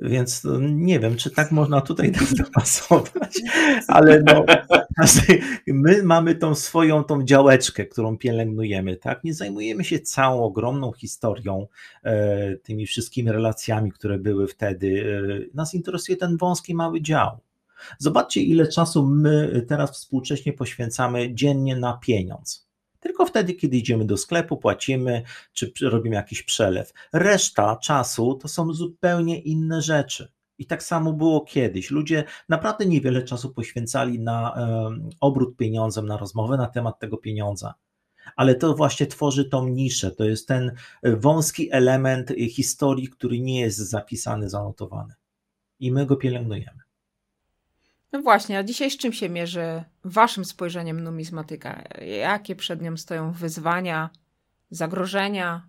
Więc no, nie wiem, czy tak można tutaj tak dopasować, ale no, my mamy tą swoją tą działeczkę, którą pielęgnujemy, tak? Nie zajmujemy się całą ogromną historią, e, tymi wszystkimi relacjami, które były wtedy. E, nas interesuje ten wąski mały dział. Zobaczcie, ile czasu my teraz współcześnie poświęcamy dziennie na pieniądz tylko wtedy, kiedy idziemy do sklepu, płacimy, czy robimy jakiś przelew. Reszta czasu to są zupełnie inne rzeczy. I tak samo było kiedyś. Ludzie naprawdę niewiele czasu poświęcali na obrót pieniądzem, na rozmowę na temat tego pieniądza. Ale to właśnie tworzy tą niszę. To jest ten e, wąski element historii, który nie jest zapisany, zanotowany. I my go pielęgnujemy. No właśnie, a dzisiaj z czym się mierzy waszym spojrzeniem numizmatyka? Jakie przed nią stoją wyzwania, zagrożenia,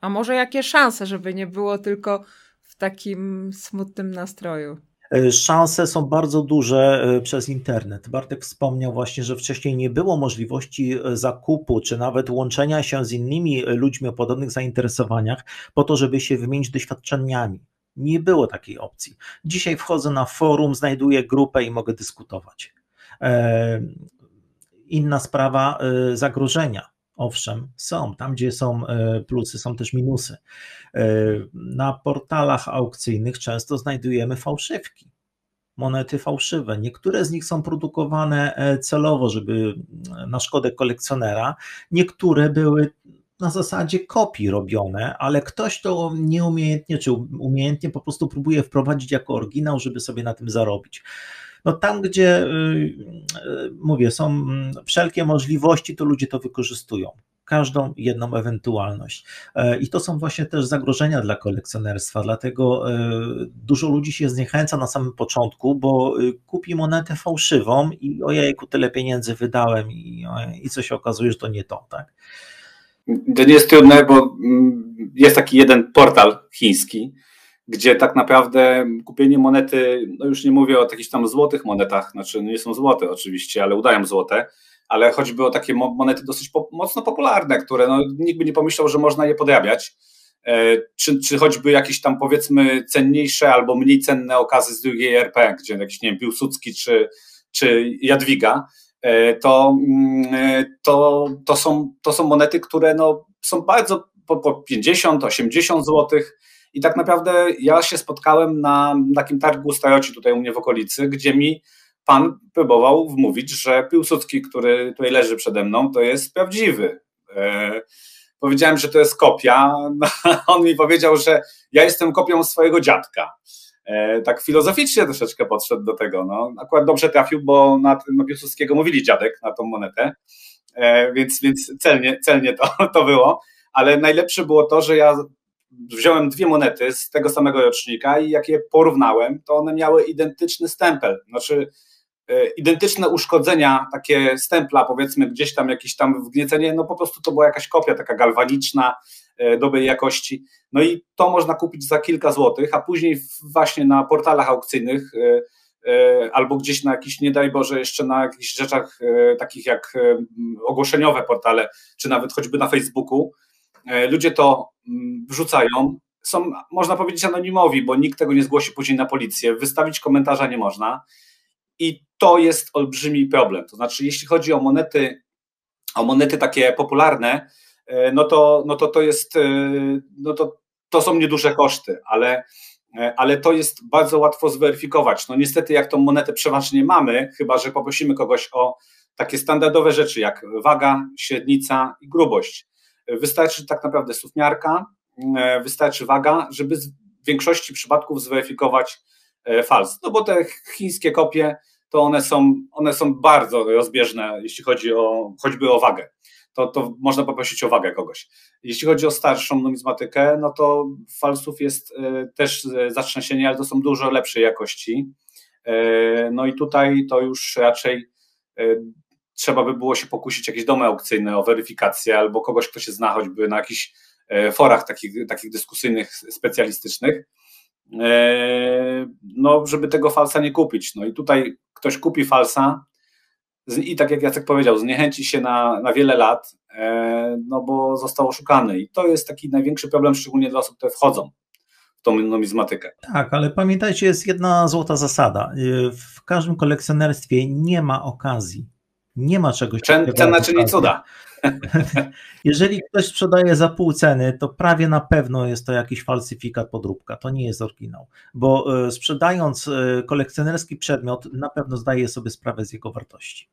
a może jakie szanse, żeby nie było tylko w takim smutnym nastroju? E, szanse są bardzo duże e, przez internet. Bartek wspomniał właśnie, że wcześniej nie było możliwości e, zakupu, czy nawet łączenia się z innymi ludźmi o podobnych zainteresowaniach, po to, żeby się wymienić doświadczeniami. Nie było takiej opcji. Dzisiaj wchodzę na forum, znajduję grupę i mogę dyskutować. E, inna sprawa e, zagrożenia. Owszem, są. Tam, gdzie są e, plusy, są też minusy. Na portalach aukcyjnych często znajdujemy fałszywki, monety fałszywe. Niektóre z nich są produkowane celowo, żeby na szkodę kolekcjonera, niektóre były na zasadzie kopii robione, ale ktoś to nieumiejętnie czy umiejętnie po prostu próbuje wprowadzić jako oryginał, żeby sobie na tym zarobić. No tam, gdzie y, y, mówię, są wszelkie możliwości, to ludzie to wykorzystują. Każdą jedną ewentualność. E, I to są właśnie też zagrożenia dla kolekcjonerstwa, dlatego e, dużo ludzi się zniechęca na samym początku, bo y, kupi monetę fałszywą i ojejku, tyle pieniędzy wydałem i, i co się okazuje, że to nie to, tak? To nie jest trudne, bo mm, jest taki jeden portal chiński, gdzie tak naprawdę kupienie monety, no już nie mówię o jakichś tam złotych monetach, znaczy no nie są złote oczywiście, ale udają złote, ale choćby o takie monety dosyć po, mocno popularne, które no, nikt by nie pomyślał, że można je podrabiać, e, czy, czy choćby jakieś tam powiedzmy cenniejsze albo mniej cenne okazy z drugiej RP, gdzie jakiś, nie wiem, Piłsudski czy, czy Jadwiga, to, mm, e, to, to, są, to są monety, które no, są bardzo po, po 50, 80 złotych. I tak naprawdę ja się spotkałem na takim targu staroci tutaj u mnie w okolicy, gdzie mi pan próbował wmówić, że Piłsudski, który tutaj leży przede mną, to jest prawdziwy. E, powiedziałem, że to jest kopia. On mi powiedział, że ja jestem kopią swojego dziadka. E, tak filozoficznie troszeczkę podszedł do tego. No, akurat dobrze trafił, bo na, na Piłsudskiego mówili dziadek na tą monetę, e, więc, więc celnie, celnie to, to było. Ale najlepsze było to, że ja wziąłem dwie monety z tego samego rocznika i jak je porównałem, to one miały identyczny stempel. Znaczy, E, identyczne uszkodzenia, takie stempla, powiedzmy gdzieś tam jakieś tam wgniecenie, no po prostu to była jakaś kopia taka galwaniczna, dobrej jakości. No i to można kupić za kilka złotych, a później właśnie na portalach aukcyjnych e, albo gdzieś na jakichś, nie daj Boże, jeszcze na jakichś rzeczach takich jak ogłoszeniowe portale, czy nawet choćby na Facebooku, ludzie to wrzucają, są, można powiedzieć, anonimowi, bo nikt tego nie zgłosi później na policję, wystawić komentarza nie można. I to jest olbrzymi problem. To znaczy, jeśli chodzi o monety, o monety takie popularne, e, no to, no to, to jest, e, no to, to są nieduże koszty, ale, e, ale to jest bardzo łatwo zweryfikować. No niestety, jak tą monetę przeważnie mamy, chyba że poprosimy kogoś o takie standardowe rzeczy jak waga, średnica i grubość. Wystarczy tak naprawdę sufmiarka, wystarczy waga, żeby w większości przypadków zweryfikować fals. No bo te chińskie kopie to one są, one są bardzo rozbieżne, jeśli chodzi o choćby o wagę. To, to można poprosić o wagę kogoś. Jeśli chodzi o starszą numizmatykę, no to falsów jest e, też zatrzęsienie, ale to są dużo lepszej jakości. E, no i tutaj to już raczej e, trzeba by było się pokusić jakieś domy aukcyjne o weryfikację albo kogoś, kto się zna choćby na jakichś forach takich, takich dyskusyjnych, specjalistycznych, no żeby tego falsa nie kupić. No i tutaj ktoś kupi falsa i tak jak Jacek powiedział, zniechęci się na, na wiele lat, e, no bo został oszukany. I to jest taki największy problem, szczególnie dla osób, które wchodzą w tą numizmatykę. Tak, ale pamiętajcie, jest jedna złota zasada. E, w każdym kolekcjonerstwie nie ma okazji. Nie ma czegoś takiego. Cena czyni cuda. Jeżeli ktoś sprzedaje za pół ceny, to prawie na pewno jest to jakiś falsyfikat, podróbka. To nie jest oryginał, bo e, sprzedając e, kolekcjonerski przedmiot, na pewno zdaje sobie sprawę z jego wartości.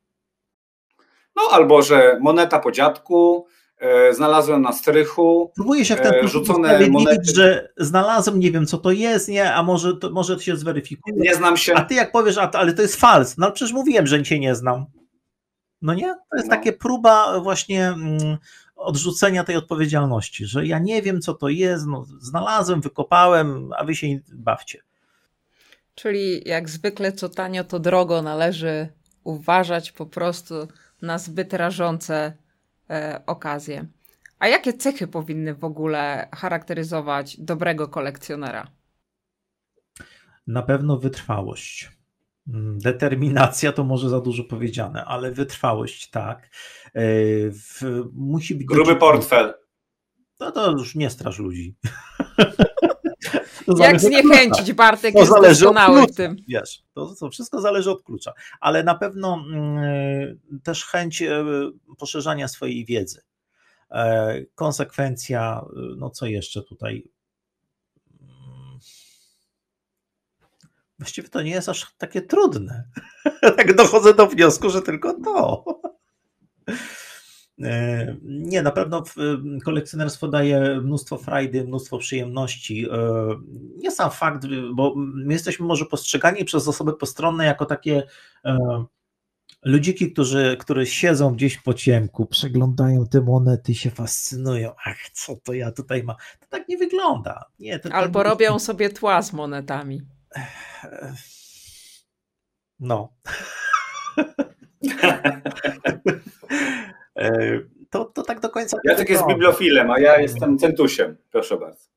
No albo, że moneta po dziadku, e, znalazłem na strychu. Próbuję się w ten sposób usprawiedliwić, że znalazłem, nie wiem co to jest, nie, a może to, może to się zweryfikuje. Nie znam się. A ty jak powiesz, a, ale to jest fals, no przecież mówiłem, że cię nie znam. No nie? To jest no. takie próba właśnie mm, odrzucenia tej odpowiedzialności, że ja nie wiem, co to jest, no, znalazłem, wykopałem, a wy się bawcie. Czyli jak zwykle, co tanio, to drogo należy uważać po prostu na zbyt rażące e, okazje. A jakie cechy powinny w ogóle charakteryzować dobrego kolekcjonera? Na pewno wytrwałość. Mm, determinacja to może za dużo powiedziane, ale wytrwałość tak. E, w, musi być. Gruby portfel. No to już nie straż ludzi. Jak zniechęcić, Bartek to jest doskonały w tym. Wiesz, to, to wszystko zależy od klucza, ale na pewno mm, też chęć e, poszerzania swojej wiedzy. E, konsekwencja, no co jeszcze tutaj właściwie to nie jest aż takie trudne. tak dochodzę do wniosku, że tylko to. E, nie, na pewno kolekcjonerstwo daje mnóstwo frajdy, mnóstwo przyjemności. E, nie sam fakt, bo my jesteśmy może postrzegani przez osoby postronne jako takie e, ludziki, którzy, którzy siedzą gdzieś po ciemku, przeglądają te monety, się fascynują. Ach, co to ja tutaj mam? To tak nie wygląda. Nie, to Albo tak robią sobie tła z monetami. No. E, to, to tak do końca. Ja tak jest bibliofilem, a ja jestem centusiem. Proszę bardzo.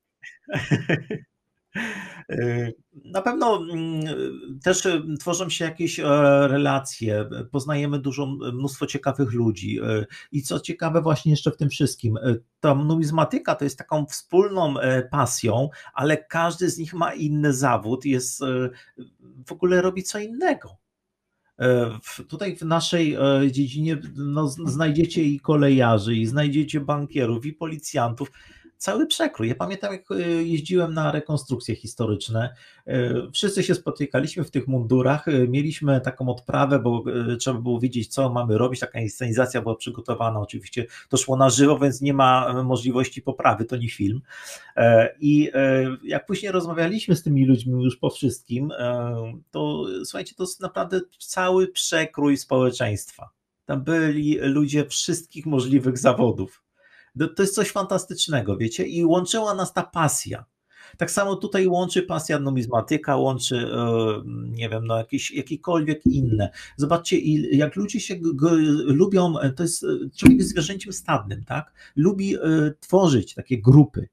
E, na pewno mm, też e, tworzą się jakieś relacje, poznajemy dużo, mnóstwo ciekawych ludzi i co ciekawe właśnie jeszcze w tym wszystkim, ta numizmatyka to jest taką wspólną pasją, ale każdy z nich ma inny zawód, jest w ogóle robi co innego. Tutaj w naszej dziedzinie no, znajdziecie i kolejarzy, i znajdziecie bankierów, i policjantów, cały przekrój. Ja pamiętam, jak e, jeździłem na rekonstrukcje historyczne, e, wszyscy się spotykaliśmy w tych mundurach, e, mieliśmy taką odprawę, bo trzeba było wiedzieć, co mamy robić, taka inscenizacja była przygotowana, oczywiście to szło na żywo, więc nie ma możliwości poprawy, to nie film. I jak później rozmawialiśmy z tymi ludźmi już po wszystkim, to słuchajcie, to jest naprawdę cały przekrój społeczeństwa. Tam byli ludzie wszystkich możliwych zawodów to jest coś fantastycznego, wiecie, i łączyła nas ta pasja. Tak samo tutaj łączy pasja numizmatyka, łączy, e, nie wiem, no jakieś, jakiekolwiek inne. Zobaczcie, jak ludzie się lubią, e, to jest, e, człowiek jest zwierzęciem stadnym, tak? Lubi tworzyć takie grupy.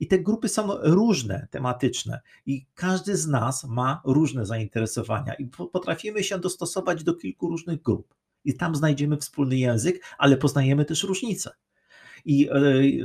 I te grupy są różne, tematyczne, i każdy z nas ma różne zainteresowania, i potrafimy się dostosować do kilku różnych grup. I tam znajdziemy wspólny język, ale poznajemy też różnice. I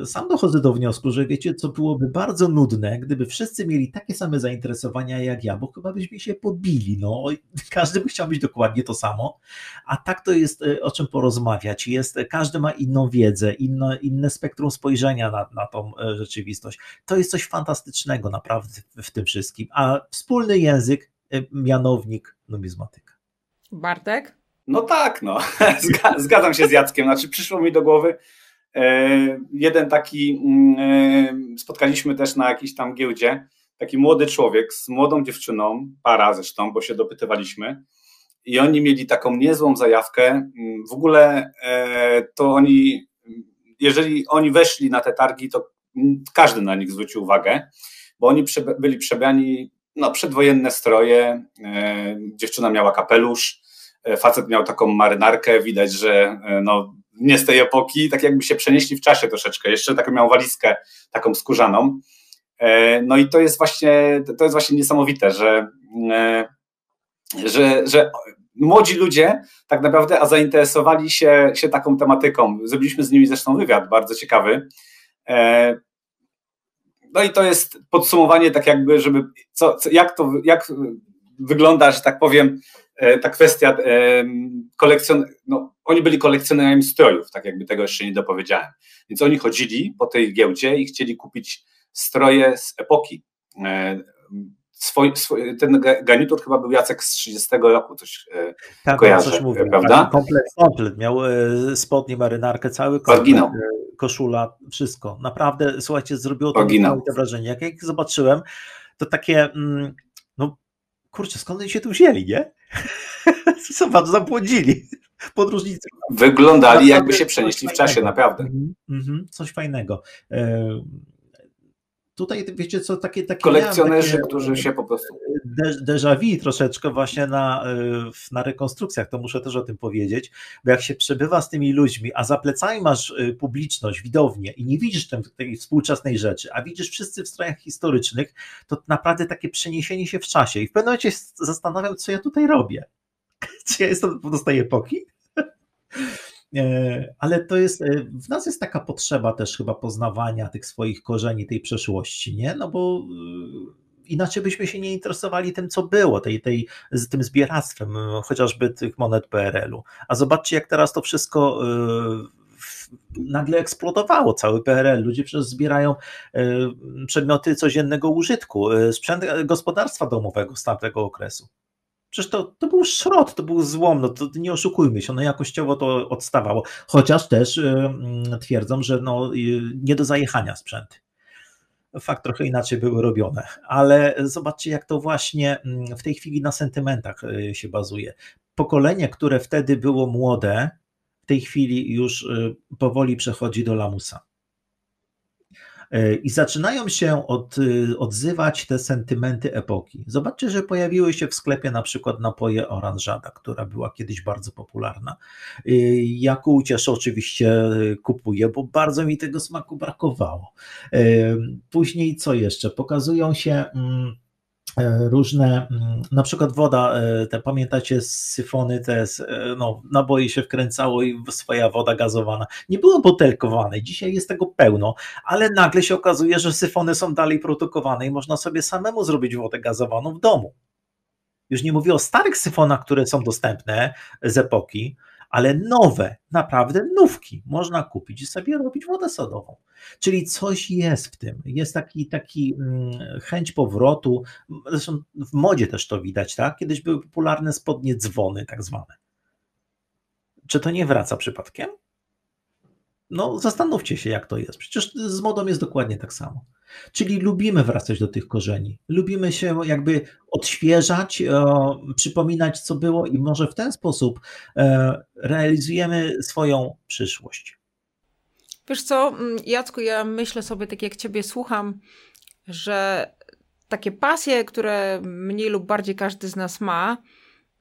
e, sam dochodzę do wniosku, że wiecie, co byłoby bardzo nudne, gdyby wszyscy mieli takie same zainteresowania jak ja, bo chyba byśmy się pobili. No, każdy by chciał mieć dokładnie to samo, a tak to jest e, o czym porozmawiać. Jest, każdy ma inną wiedzę, inne, inne spektrum spojrzenia na, na tą e, rzeczywistość. To jest coś fantastycznego naprawdę w tym wszystkim. A wspólny język, mianownik, numizmatyka. Bartek? No tak, no. Zgadzam się z Jackiem. Znaczy, przyszło mi do głowy, E, jeden taki, mm, e, spotkaliśmy też na jakiejś tam giełdzie, taki młody człowiek z młodą dziewczyną, para zresztą, bo się dopytywaliśmy, i oni mieli taką niezłą zajawkę. Mm, w ogóle e, to oni, jeżeli oni weszli na te targi, to każdy na nich zwrócił uwagę, bo oni byli przebrani no, przedwojenne stroje, dziewczyna miała kapelusz, facet miał taką marynarkę, widać, że no, nie z tej epoki, tak jakby się przenieśli w czasie troszeczkę. Jeszcze taką miał walizkę, taką skórzaną. E, no i to jest właśnie, to jest właśnie niesamowite, że, e, że, że młodzi ludzie tak naprawdę, a zainteresowali się, się taką tematyką. Zrobiliśmy z nimi zresztą wywiad bardzo ciekawy. E, no i to jest podsumowanie, tak jakby, żeby co, jak to, jak wygląda, że tak powiem, ta kwestia kolekcjon, no, oni byli kolekcjonerami strojów, tak jakby tego jeszcze nie dopowiedziałem. Więc oni chodzili po tej giełdzie i chcieli kupić stroje z epoki. E, swój, swój, ten garnitur chyba był Jacek z 30 roku, coś e, tak, kojarzę, coś mówię, prawda? Komplet, komplet, miał e, spodnie, marynarkę, cały komplet, koszula, wszystko. Naprawdę, słuchajcie, zrobiło to wrażenie. Jak, jak zobaczyłem, to takie, mm, no kurczę, skąd oni się tu wzięli, nie? Zobacz, zabłodzili podróżnicy. Wyglądali jakby się przenieśli w czasie, naprawdę. Mhm, mhm, coś fajnego. E, tutaj wiecie co, takie... takie Kolekcjonerzy, takie, którzy się po prostu... Déjà vu troszeczkę właśnie na, e, na rekonstrukcjach, to muszę też o tym powiedzieć, bo jak się przebywa z tymi ludźmi, a za plecami masz e, publiczność, widownię i nie widzisz tej współczasnej rzeczy, a widzisz wszyscy w strojach historycznych, to naprawdę takie przeniesienie się w czasie i w pewnym momencie zastanawiam, co ja tutaj robię. Czy ja jestem do tej epoki? E, ale to jest, e, w nas jest taka potrzeba też chyba poznawania tych swoich korzeni, tej przeszłości, nie? No bo e, inaczej byśmy się nie interesowali tym, co było, tej, tej, tym zbieractwem, chociażby tych monet PRL-u. A zobaczcie, jak teraz to wszystko nagle eksplodowało, cały PRL. Ludzie przecież zbierają przedmioty codziennego użytku, sprzęt gospodarstwa domowego z tamtego okresu. Przecież to, to był szrot, to był złom, no to nie oszukujmy się, no jakościowo to odstawało, chociaż też yy, twierdzą, że no, yy, nie do zajechania sprzęty. Fakt trochę inaczej były robione, ale zobaczcie, jak to właśnie mm, w tej chwili na sentymentach y, się bazuje. Pokolenie, które wtedy było młode, w tej chwili już y, powoli przechodzi do lamusa. E, I zaczynają się od, y, odzywać te sentymenty epoki. Zobaczcie, że pojawiły się w sklepie na przykład napoje oranżada, która była kiedyś bardzo popularna. E, ja ku oczywiście y, kupuję, bo bardzo mi tego smaku brakowało. E, później co jeszcze? Pokazują się mm, różne, mm, na przykład woda, e, te pamiętacie syfony, te e, no, naboje się wkręcało i swoja woda gazowana. Nie było butelkowane, dzisiaj jest tego pełno, ale nagle się okazuje, że syfony są dalej produkowane i można sobie samemu zrobić wodę gazowaną w domu. Już nie mówię o starych syfonach, które są dostępne z epoki, ale nowe, naprawdę nówki można kupić i sobie robić wodę sodową. Czyli coś jest w tym. Jest taki, taki mm, chęć powrotu. Zresztą w modzie też to widać, tak? Kiedyś były popularne spodnie dzwony, tak zwane. Czy to nie wraca przypadkiem? No, zastanówcie się, jak to jest. Przecież z modą jest dokładnie tak samo. Czyli lubimy wracać do tych korzeni. Lubimy się jakby odświeżać, e, przypominać, co było, i może w ten sposób e, realizujemy swoją przyszłość. Wiesz co, mm, Jacku, ja myślę sobie, tak jak Ciebie słucham, że takie pasje, które mniej lub bardziej każdy z nas ma,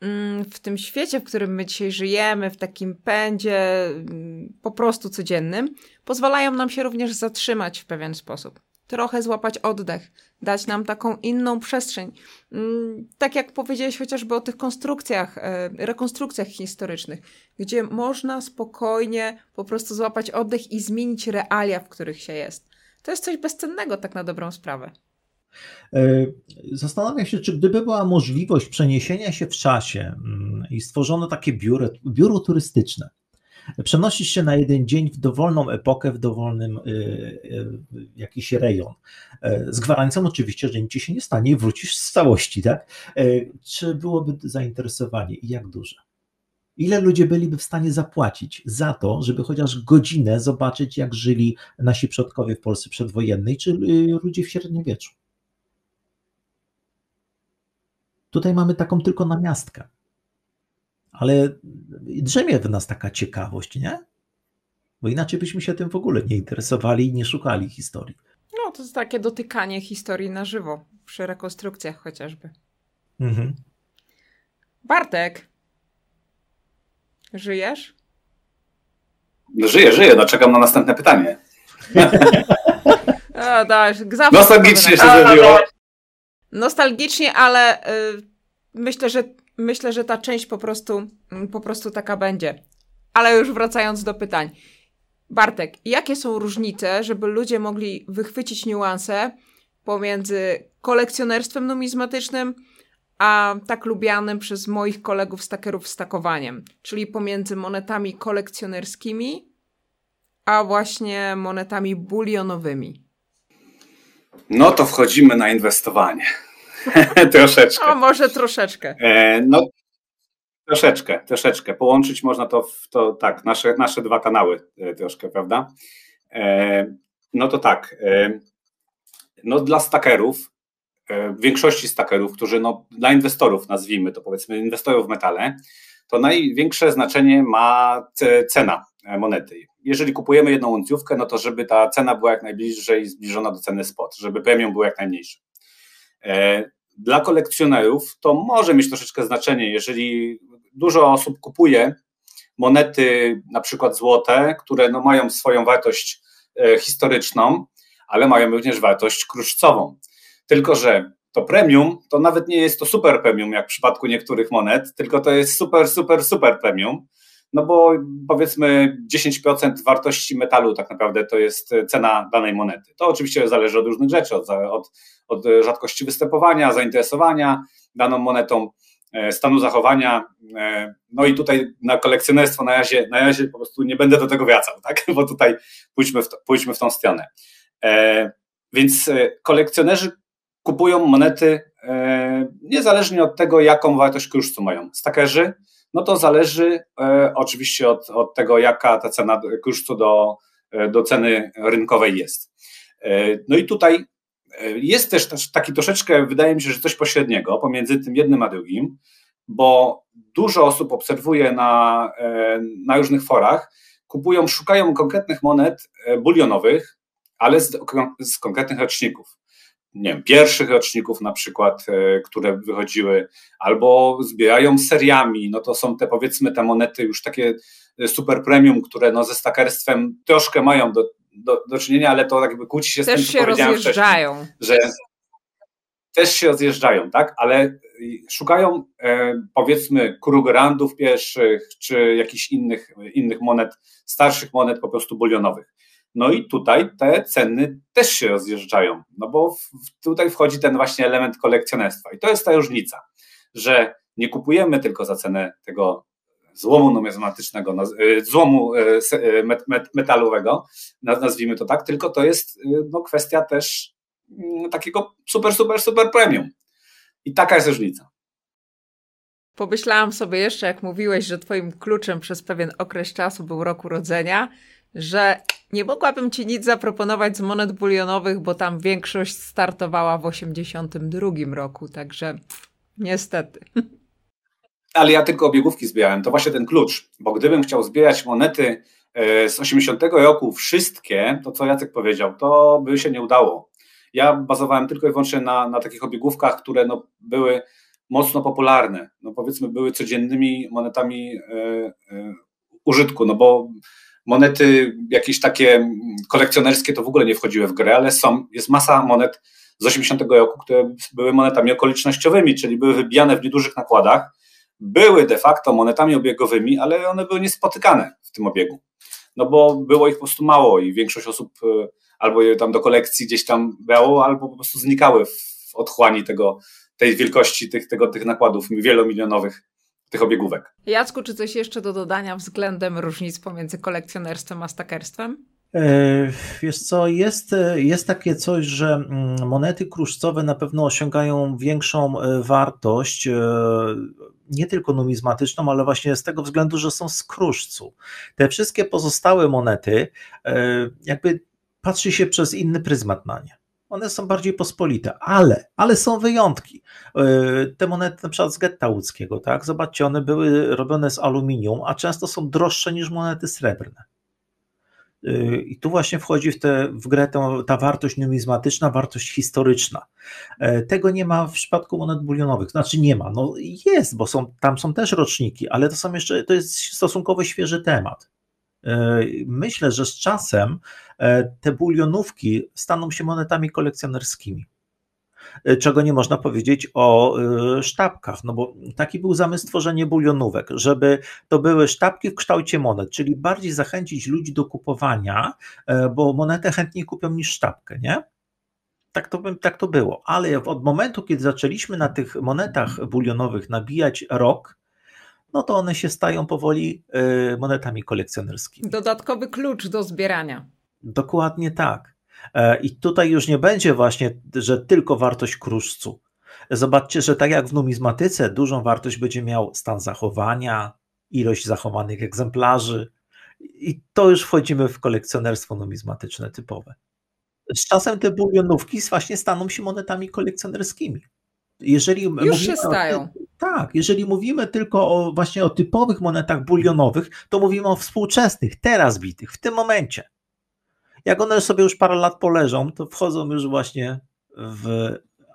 mm, w tym świecie, w którym my dzisiaj żyjemy, w takim pędzie mm, po prostu codziennym, pozwalają nam się również zatrzymać w pewien sposób trochę złapać oddech, dać nam taką inną przestrzeń. Mm, tak jak powiedziałeś chociażby o tych konstrukcjach, e, rekonstrukcjach historycznych, gdzie można spokojnie po prostu złapać oddech i zmienić realia, w których się jest. To jest coś bezcennego, tak na dobrą sprawę. E, zastanawiam się, czy gdyby była możliwość przeniesienia się w czasie mm, i stworzono takie biuro, biuro turystyczne, Przenosisz się na jeden dzień w dowolną epokę, w dowolnym y, y, jakiś rejon. E, z gwarancją oczywiście, że nic ci się nie stanie i wrócisz z całości, tak? E, czy byłoby zainteresowanie i jak duże? Ile ludzie byliby w stanie zapłacić za to, żeby chociaż godzinę zobaczyć, jak żyli nasi przodkowie w Polsce przedwojennej, czy y, ludzie w średniowieczu? Tutaj mamy taką tylko namiastkę ale drzemie w nas taka ciekawość, nie? Bo inaczej byśmy się tym w ogóle nie interesowali i nie szukali historii. No, to jest takie dotykanie historii na żywo, przy rekonstrukcjach chociażby. Mhm. Bartek, żyjesz? No, żyję, żyję, no czekam na następne pytanie. o, dasz, Nostalgicznie się zrobiło. Nostalgicznie, ale y, myślę, że myślę, że ta część po prostu, mm, po prostu taka będzie. Ale już wracając do pytań. Bartek, jakie są różnice, żeby ludzie mogli wychwycić niuanse pomiędzy kolekcjonerstwem numizmatycznym, a tak lubianym przez moich kolegów stakerów stakowaniem, czyli pomiędzy monetami kolekcjonerskimi, a właśnie monetami bulionowymi? No to wchodzimy na inwestowanie. troszeczkę. A może troszeczkę. E, no, troszeczkę, troszeczkę. Połączyć można to w to, tak, nasze, nasze dwa kanały e, troszkę, prawda? E, no to tak. No dla stakerów, większości stakerów, którzy no, dla inwestorów nazwijmy to powiedzmy, inwestorów w metale, to największe znaczenie ma cena monety. Jeżeli kupujemy jedną uncjówkę, no to żeby ta cena była jak najbliżej zbliżona do ceny spot, żeby premium było jak najmniejsze. E, dla kolekcjonerów to może mieć troszeczkę znaczenie, jeżeli dużo osób kupuje monety, na przykład złote, które no mają swoją wartość e, historyczną, ale mają również wartość kruszcową. Tylko, że to premium to nawet nie jest to super premium, jak w przypadku niektórych monet, tylko to jest super, super, super premium, no bo powiedzmy 10% wartości metalu tak naprawdę to jest cena danej monety. To oczywiście zależy od różnych rzeczy, od, od, od rzadkości występowania, zainteresowania daną monetą, e, stanu zachowania. E, no i tutaj na kolekcjonerstwo na razie, na razie po prostu nie będę do tego wracał, tak? bo tutaj pójdźmy w, to, pójdźmy w tą stronę. E, więc kolekcjonerzy kupują monety niezależnie od tego, jaką wartość kruszcu mają. Stakerzy no to zależy e, oczywiście od, od tego, jaka ta cena kruszcu do, e, do ceny rynkowej jest. E, no i tutaj jest też taki troszeczkę, wydaje mi się, że coś pośredniego pomiędzy tym jednym a drugim, bo dużo osób obserwuje na, na różnych forach, kupują, szukają konkretnych monet bulionowych, ale z, z konkretnych roczników nie wiem, pierwszych roczników na przykład, e, które wychodziły, albo zbierają seriami, no to są te powiedzmy te monety już takie e, super premium, które no ze stakerstwem troszkę mają do, do, do czynienia, ale to jakby kłóci się też z tym, co się powiedziałem rozjeżdżają. wcześniej, że też się rozjeżdżają, tak, ale szukają e, powiedzmy Krugerandów pierwszych, czy jakichś innych, innych monet, starszych monet po prostu bulionowych. No i tutaj te ceny też się rozjeżdżają, no bo tutaj wchodzi ten właśnie element kolekcjonerstwa. I to jest ta różnica, że nie kupujemy tylko za cenę tego złomu numizmatycznego, złomu metalowego, nazwijmy to tak, tylko to jest no, kwestia też mm, takiego super, super, super premium. I taka jest różnica. Pomyślałam sobie jeszcze, jak mówiłeś, że twoim kluczem przez pewien okres czasu był rok urodzenia, że nie mogłabym ci nic zaproponować z monet bulionowych, bo tam większość startowała w 82 roku, także niestety. Ale ja tylko obiegówki zbierałem, to właśnie ten klucz, bo gdybym chciał zbierać monety e, z 80 roku wszystkie, to co Jacek powiedział, to by się nie udało. Ja bazowałem tylko i wyłącznie na, na takich obiegówkach, które no, były mocno popularne, no powiedzmy były codziennymi monetami e, e, użytku, no bo monety jakieś takie kolekcjonerskie to w ogóle nie wchodziły w grę, ale są, jest masa monet z 80 roku, które były monetami okolicznościowymi, czyli były wybijane w niedużych nakładach, były de facto monetami obiegowymi, ale one były niespotykane w tym obiegu. No bo było ich po prostu mało i większość osób e, albo je tam do kolekcji gdzieś tam brało, albo po prostu znikały w otchłani tego, tej wielkości tych, tego, tych nakładów wielomilionowych tych obiegówek. Jacku, czy coś jeszcze do dodania względem różnic pomiędzy kolekcjonerstwem a stakerstwem? E, wiesz co, jest, jest takie coś, że mm, monety kruszcowe na pewno osiągają większą e, wartość, e, nie tylko numizmatyczną, ale właśnie z tego względu, że są z kruszcu. Te wszystkie pozostałe monety, jakby patrzy się przez inny pryzmat na nie one są bardziej pospolite, ale, ale są wyjątki. E, te monety na przykład z getta łódzkiego, tak? Zobaczcie, one były robione z aluminium, a często są droższe niż monety srebrne. E, I tu właśnie wchodzi w, te, w grę ta, ta wartość numizmatyczna, wartość historyczna. E, tego nie ma w przypadku monet bulionowych. Znaczy nie ma, no jest, bo są, tam są też roczniki, ale to są jeszcze, to jest stosunkowo świeży temat. E, myślę, że z czasem e, te bulionówki staną się monetami kolekcjonerskimi. E, czego nie można powiedzieć o sztabkach, no bo taki był zamysł tworzenia bulionówek, żeby to były sztabki w kształcie monet, czyli bardziej zachęcić ludzi do kupowania, bo monetę chętniej kupią niż sztabkę, nie? Tak to, tak to było, ale od momentu, kiedy zaczęliśmy na tych monetach bulionowych nabijać rok, no to one się stają powoli y, monetami kolekcjonerskimi. Dodatkowy klucz do zbierania. Dokładnie tak. E, I tutaj już nie będzie właśnie, że tylko wartość kruszcu. Zobaczcie, że tak jak w numizmatyce, dużą wartość będzie miał stan zachowania, ilość zachowanych egzemplarzy. I to już wchodzimy w kolekcjonerstwo numizmatyczne typowe. Z czasem te bulionówki właśnie staną się monetami kolekcjonerskimi. Jeżeli Już się stają. Tak, jeżeli mówimy tylko o właśnie o typowych monetach bulionowych, to mówimy o współczesnych, teraz bitych, w tym momencie. Jak one sobie już parę lat poleżą, to wchodzą już właśnie w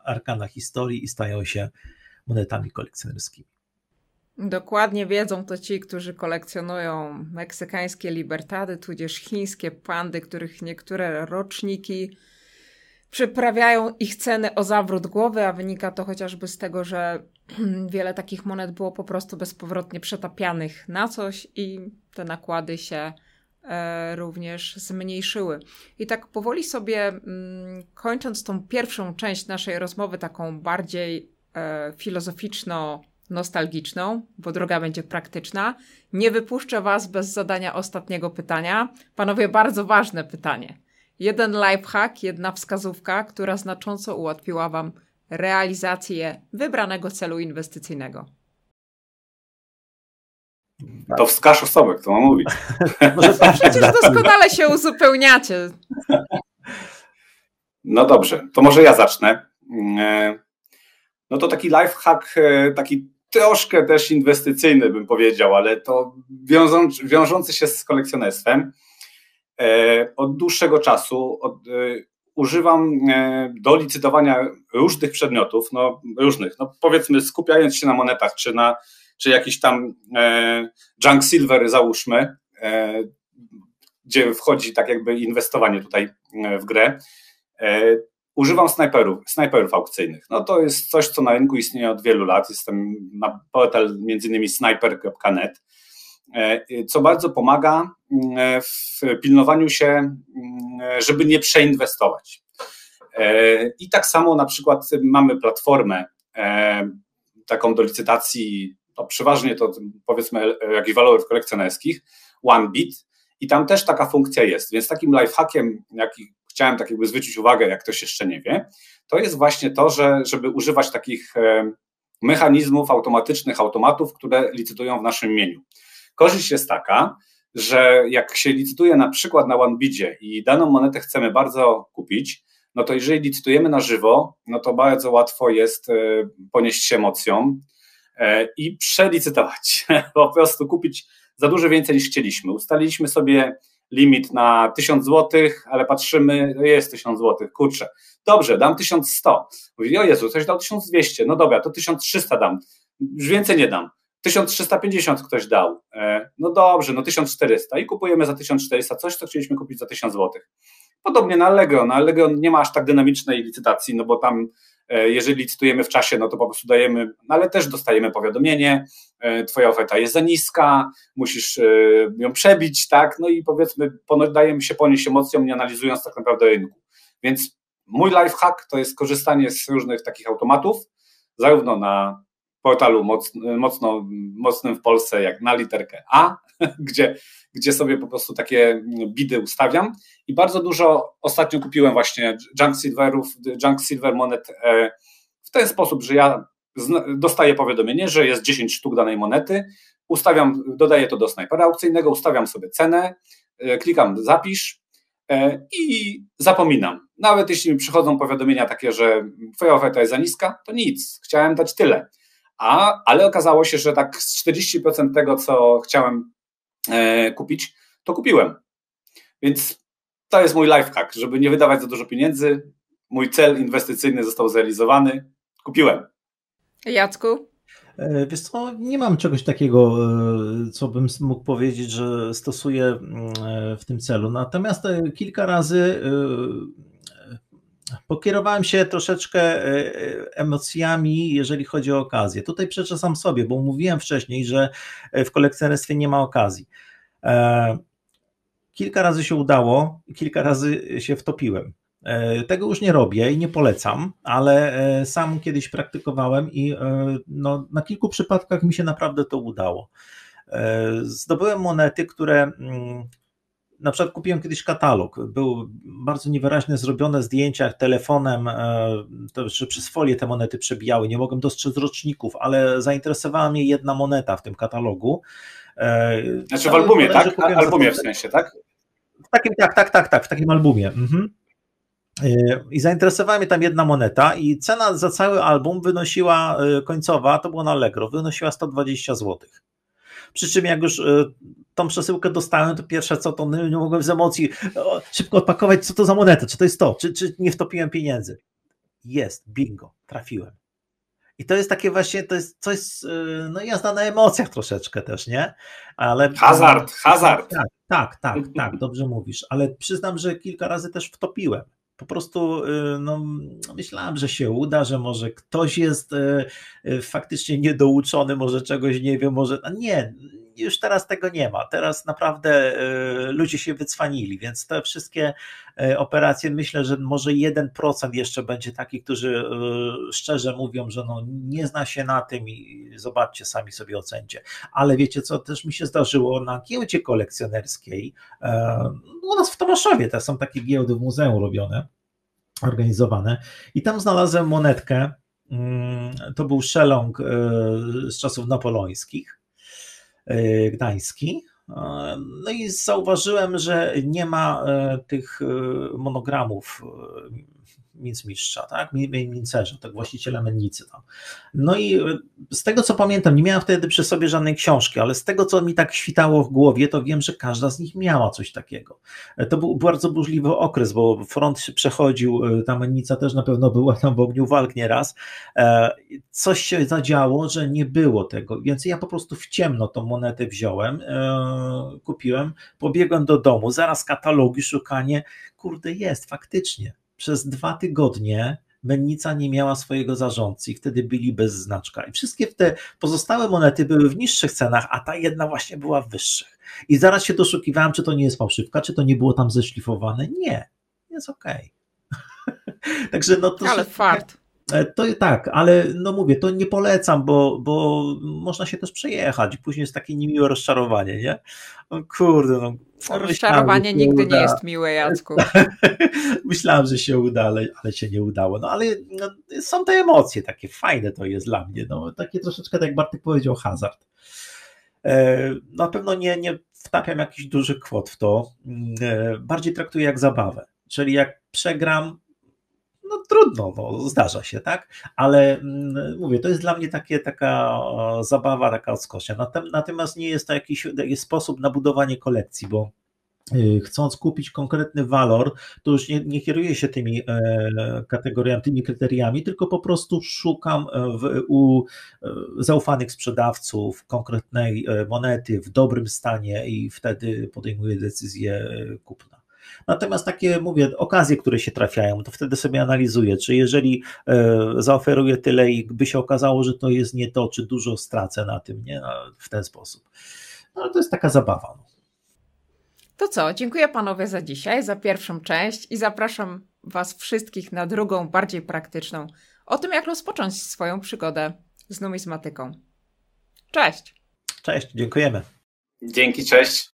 arkana historii i stają się monetami kolekcjonerskimi. Dokładnie wiedzą to ci, którzy kolekcjonują meksykańskie libertady, tudzież chińskie pandy, których niektóre roczniki przyprawiają ich ceny o zawrót głowy, a wynika to chociażby z tego, że wiele takich monet było po prostu bezpowrotnie przetapianych na coś i te nakłady się e, również zmniejszyły. I tak powoli sobie mm, kończąc tą pierwszą część naszej rozmowy, taką bardziej e, filozoficzno nostalgiczną, bo droga będzie praktyczna. Nie wypuszczę Was bez zadania ostatniego pytania. Panowie, bardzo ważne pytanie. Jeden lifehack, jedna wskazówka, która znacząco ułatwiła Wam realizację wybranego celu inwestycyjnego. To wskaż osobę, kto ma mówić. Przecież doskonale się uzupełniacie. No dobrze, to może ja zacznę. E, no to taki lifehack, e, taki troszkę też inwestycyjny bym powiedział, ale to wiążący się z kolekcjonerstwem. E, od dłuższego czasu od, e, używam e, do licytowania różnych przedmiotów, no różnych, no powiedzmy skupiając się na monetach, czy na czy jakiś tam junk silver załóżmy, gdzie wchodzi tak jakby inwestowanie tutaj w grę, używam snajperów, snajperów aukcyjnych. No to jest coś, co na rynku istnieje od wielu lat. Jestem na portal między innymi sniper.net co bardzo pomaga mm, w pilnowaniu się, mm, żeby nie przeinwestować. E, I tak samo na przykład mamy platformę e, taką do licytacji to przeważnie to powiedzmy jakichś walorów kolekcjonerskich, one bit i tam też taka funkcja jest, więc takim lifehackiem, jaki chciałem tak jakby zwrócić uwagę, jak ktoś jeszcze nie wie, to jest właśnie to, że żeby używać takich e, mechanizmów automatycznych, automatów, które licytują w naszym imieniu. Korzyść jest taka, że jak się licytuje na przykład na OneBidzie i daną monetę chcemy bardzo kupić, no to jeżeli licytujemy na żywo, no to bardzo łatwo jest e, ponieść się emocją e, i przelicytować. Po prostu kupić za dużo więcej niż chcieliśmy. Ustaliliśmy sobie limit na 1000 zł, ale patrzymy, no jest 1000 zł, kurczę. Dobrze, dam 1100. Mówi, o Jezu, ktoś dał 1200, no dobra, to 1300 dam. Już więcej nie dam. 1350 ktoś dał. E, no dobrze, no 1400 i kupujemy za 1400 coś, co chcieliśmy kupić za 1000 zł. Podobnie na Allegro. Na Allegro nie ma aż tak dynamicznej licytacji, no bo tam e, jeżeli licytujemy w czasie, no to po prostu dajemy, no ale też dostajemy powiadomienie, e, twoja oferta jest za niska, musisz ją przebić, tak, no i powiedzmy, dajemy się ponieść emocją, nie analizując tak naprawdę rynku. Więc mój lifehack to jest korzystanie z różnych takich automatów, zarówno na portalu mocno, mocno, mocnym w Polsce, jak na literkę A, gdzie, gdzie sobie po prostu takie bidy ustawiam. I bardzo dużo ostatnio kupiłem właśnie junk silverów, junk silver monet e, w ten sposób, że ja dostaję powiadomienie, że jest 10 sztuk danej monety, ustawiam, dodaję to do snajpera aukcyjnego, ustawiam sobie cenę, e, klikam zapisz e, i zapominam. Nawet jeśli mi przychodzą powiadomienia takie, że twoja oferta jest za niska, to nic, chciałem dać tyle a, ale okazało się, że tak 40% tego, co chciałem e, kupić, to kupiłem. Więc to jest mój lifehack, żeby nie wydawać za dużo pieniędzy. Mój cel inwestycyjny został zrealizowany. Kupiłem. Jacku? E, wiesz co, nie mam czegoś takiego, e, co bym mógł powiedzieć, że stosuję mm, e, w tym celu. Natomiast kilka razy pokierowałem się troszeczkę e, e, emocjami, jeżeli chodzi o okazję. Tutaj przeczesam sobie, bo mówiłem wcześniej, że e, w kolekcjonerstwie nie ma okazji. Kilka razy się udało, kilka razy się wtopiłem. Tego już nie robię i nie polecam, ale sam kiedyś praktykowałem i no, na kilku przypadkach mi się naprawdę to udało. Zdobyłem monety, które mm, na przykład kupiłem kiedyś katalog, był bardzo niewyraźnie zrobione zdjęcia telefonem, e, to, że przez folię te monety przebijały, nie mogłem dostrzec roczników, ale zainteresowała mnie jedna moneta w tym katalogu. E, znaczy w albumie, tak? Albumie w sensie, tak? W takim, tak, tak, tak, tak, w takim albumie. Mhm. E, I zainteresowała mnie tam jedna moneta i cena za cały album wynosiła końcowa, to było na Allegro, wynosiła 120 zł. Przy czym jak już tą przesyłkę dostałem, to pierwsze co, to nie mogłem z emocji szybko odpakować, co to za moneta, czy to jest to, czy, czy nie wtopiłem pieniędzy. Jest, bingo, trafiłem. I to jest takie właśnie, to jest coś, y, no jazda na emocjach troszeczkę też, nie? Ale... Hazard, hazard. Tak, tak, tak, tak, dobrze mówisz, ale przyznam, że kilka razy też wtopiłem. Po prostu y, no, myślałem, że się uda, że może ktoś jest y, faktycznie niedouczony, może czegoś nie wie, może. Nie, już teraz tego nie ma. Teraz naprawdę e, ludzie się wycwanili, więc te wszystkie e, operacje, myślę, że może 1% jeszcze będzie takich, którzy e, szczerze mówią, że no nie zna się na tym i zobaczcie, sami sobie ocencie. Ale wiecie co, też mi się zdarzyło na giełdzie kolekcjonerskiej, u nas w Tomaszowie też są takie giełdy w muzeum robione, organizowane i tam znalazłem monetkę, mm, to był szelong z czasów napoleońskich gdański. E, no i zauważyłem, że nie ma e, tych monogramów mincmistrza, tak? Mincerza, tak właściciela mennicy tam. No i e, z tego co pamiętam, nie miałem wtedy przy sobie żadnej książki, ale z tego co mi tak świtało w głowie, to wiem, że każda z nich miała coś takiego. E, to był bardzo burzliwy okres, bo front się przechodził, e, ta mennica też na pewno była tam w ogniu walk nieraz. Coś się zadziało, że nie było tego, więc ja po prostu w ciemno tą monetę wziąłem, kupiłem, pobiegłem do domu, zaraz katalogi, szukanie, kurde jest, faktycznie przez dwa tygodnie mennica nie miała swojego zarządcy i wtedy byli bez znaczka. I wszystkie te pozostałe monety były w niższych cenach, a ta jedna właśnie była w wyższych. I zaraz się doszukiwałem, czy to nie jest fałszywka, czy to nie było tam zeszlifowane. Nie, jest okej. Okay. Także no to. Ale fart. E, to tak, ale no mówię, to nie polecam, bo, bo można się też przejechać. Później jest takie niemiłe rozczarowanie, nie? No kurde, no. Rozczarowanie nigdy uda. nie jest miłe, Jacku. myślałem, że się uda, ale, ale się nie udało. No ale no, są te emocje, takie fajne to jest dla mnie. No, takie troszeczkę, tak jak Bartek powiedział, hazard. E, na pewno nie, nie wtapiam jakichś dużych kwot w to. E, bardziej traktuję jak zabawę. Czyli jak przegram, no trudno, no, zdarza się, tak? Ale mm, mówię, to jest dla mnie takie, taka zabawa, taka odskocznia. Natomiast nie jest to jakiś, jakiś sposób na budowanie kolekcji, bo y, chcąc kupić konkretny walor, to już nie, nie kieruję się tymi e, kategoriami, tymi kryteriami, tylko po prostu szukam w, u e, zaufanych sprzedawców konkretnej e, monety w dobrym stanie i wtedy podejmuję decyzję kupna. Natomiast takie, mówię, okazje, które się trafiają, to wtedy sobie analizuję, czy jeżeli e, zaoferuję tyle i by się okazało, że to jest nie to, czy dużo stracę na tym, nie? W ten sposób. No ale to jest taka zabawa. No. To co, dziękuję panowie za dzisiaj, za pierwszą część i zapraszam was wszystkich na drugą, bardziej praktyczną, o tym jak rozpocząć swoją przygodę z numizmatyką. Cześć! Cześć, dziękujemy. Dzięki, cześć.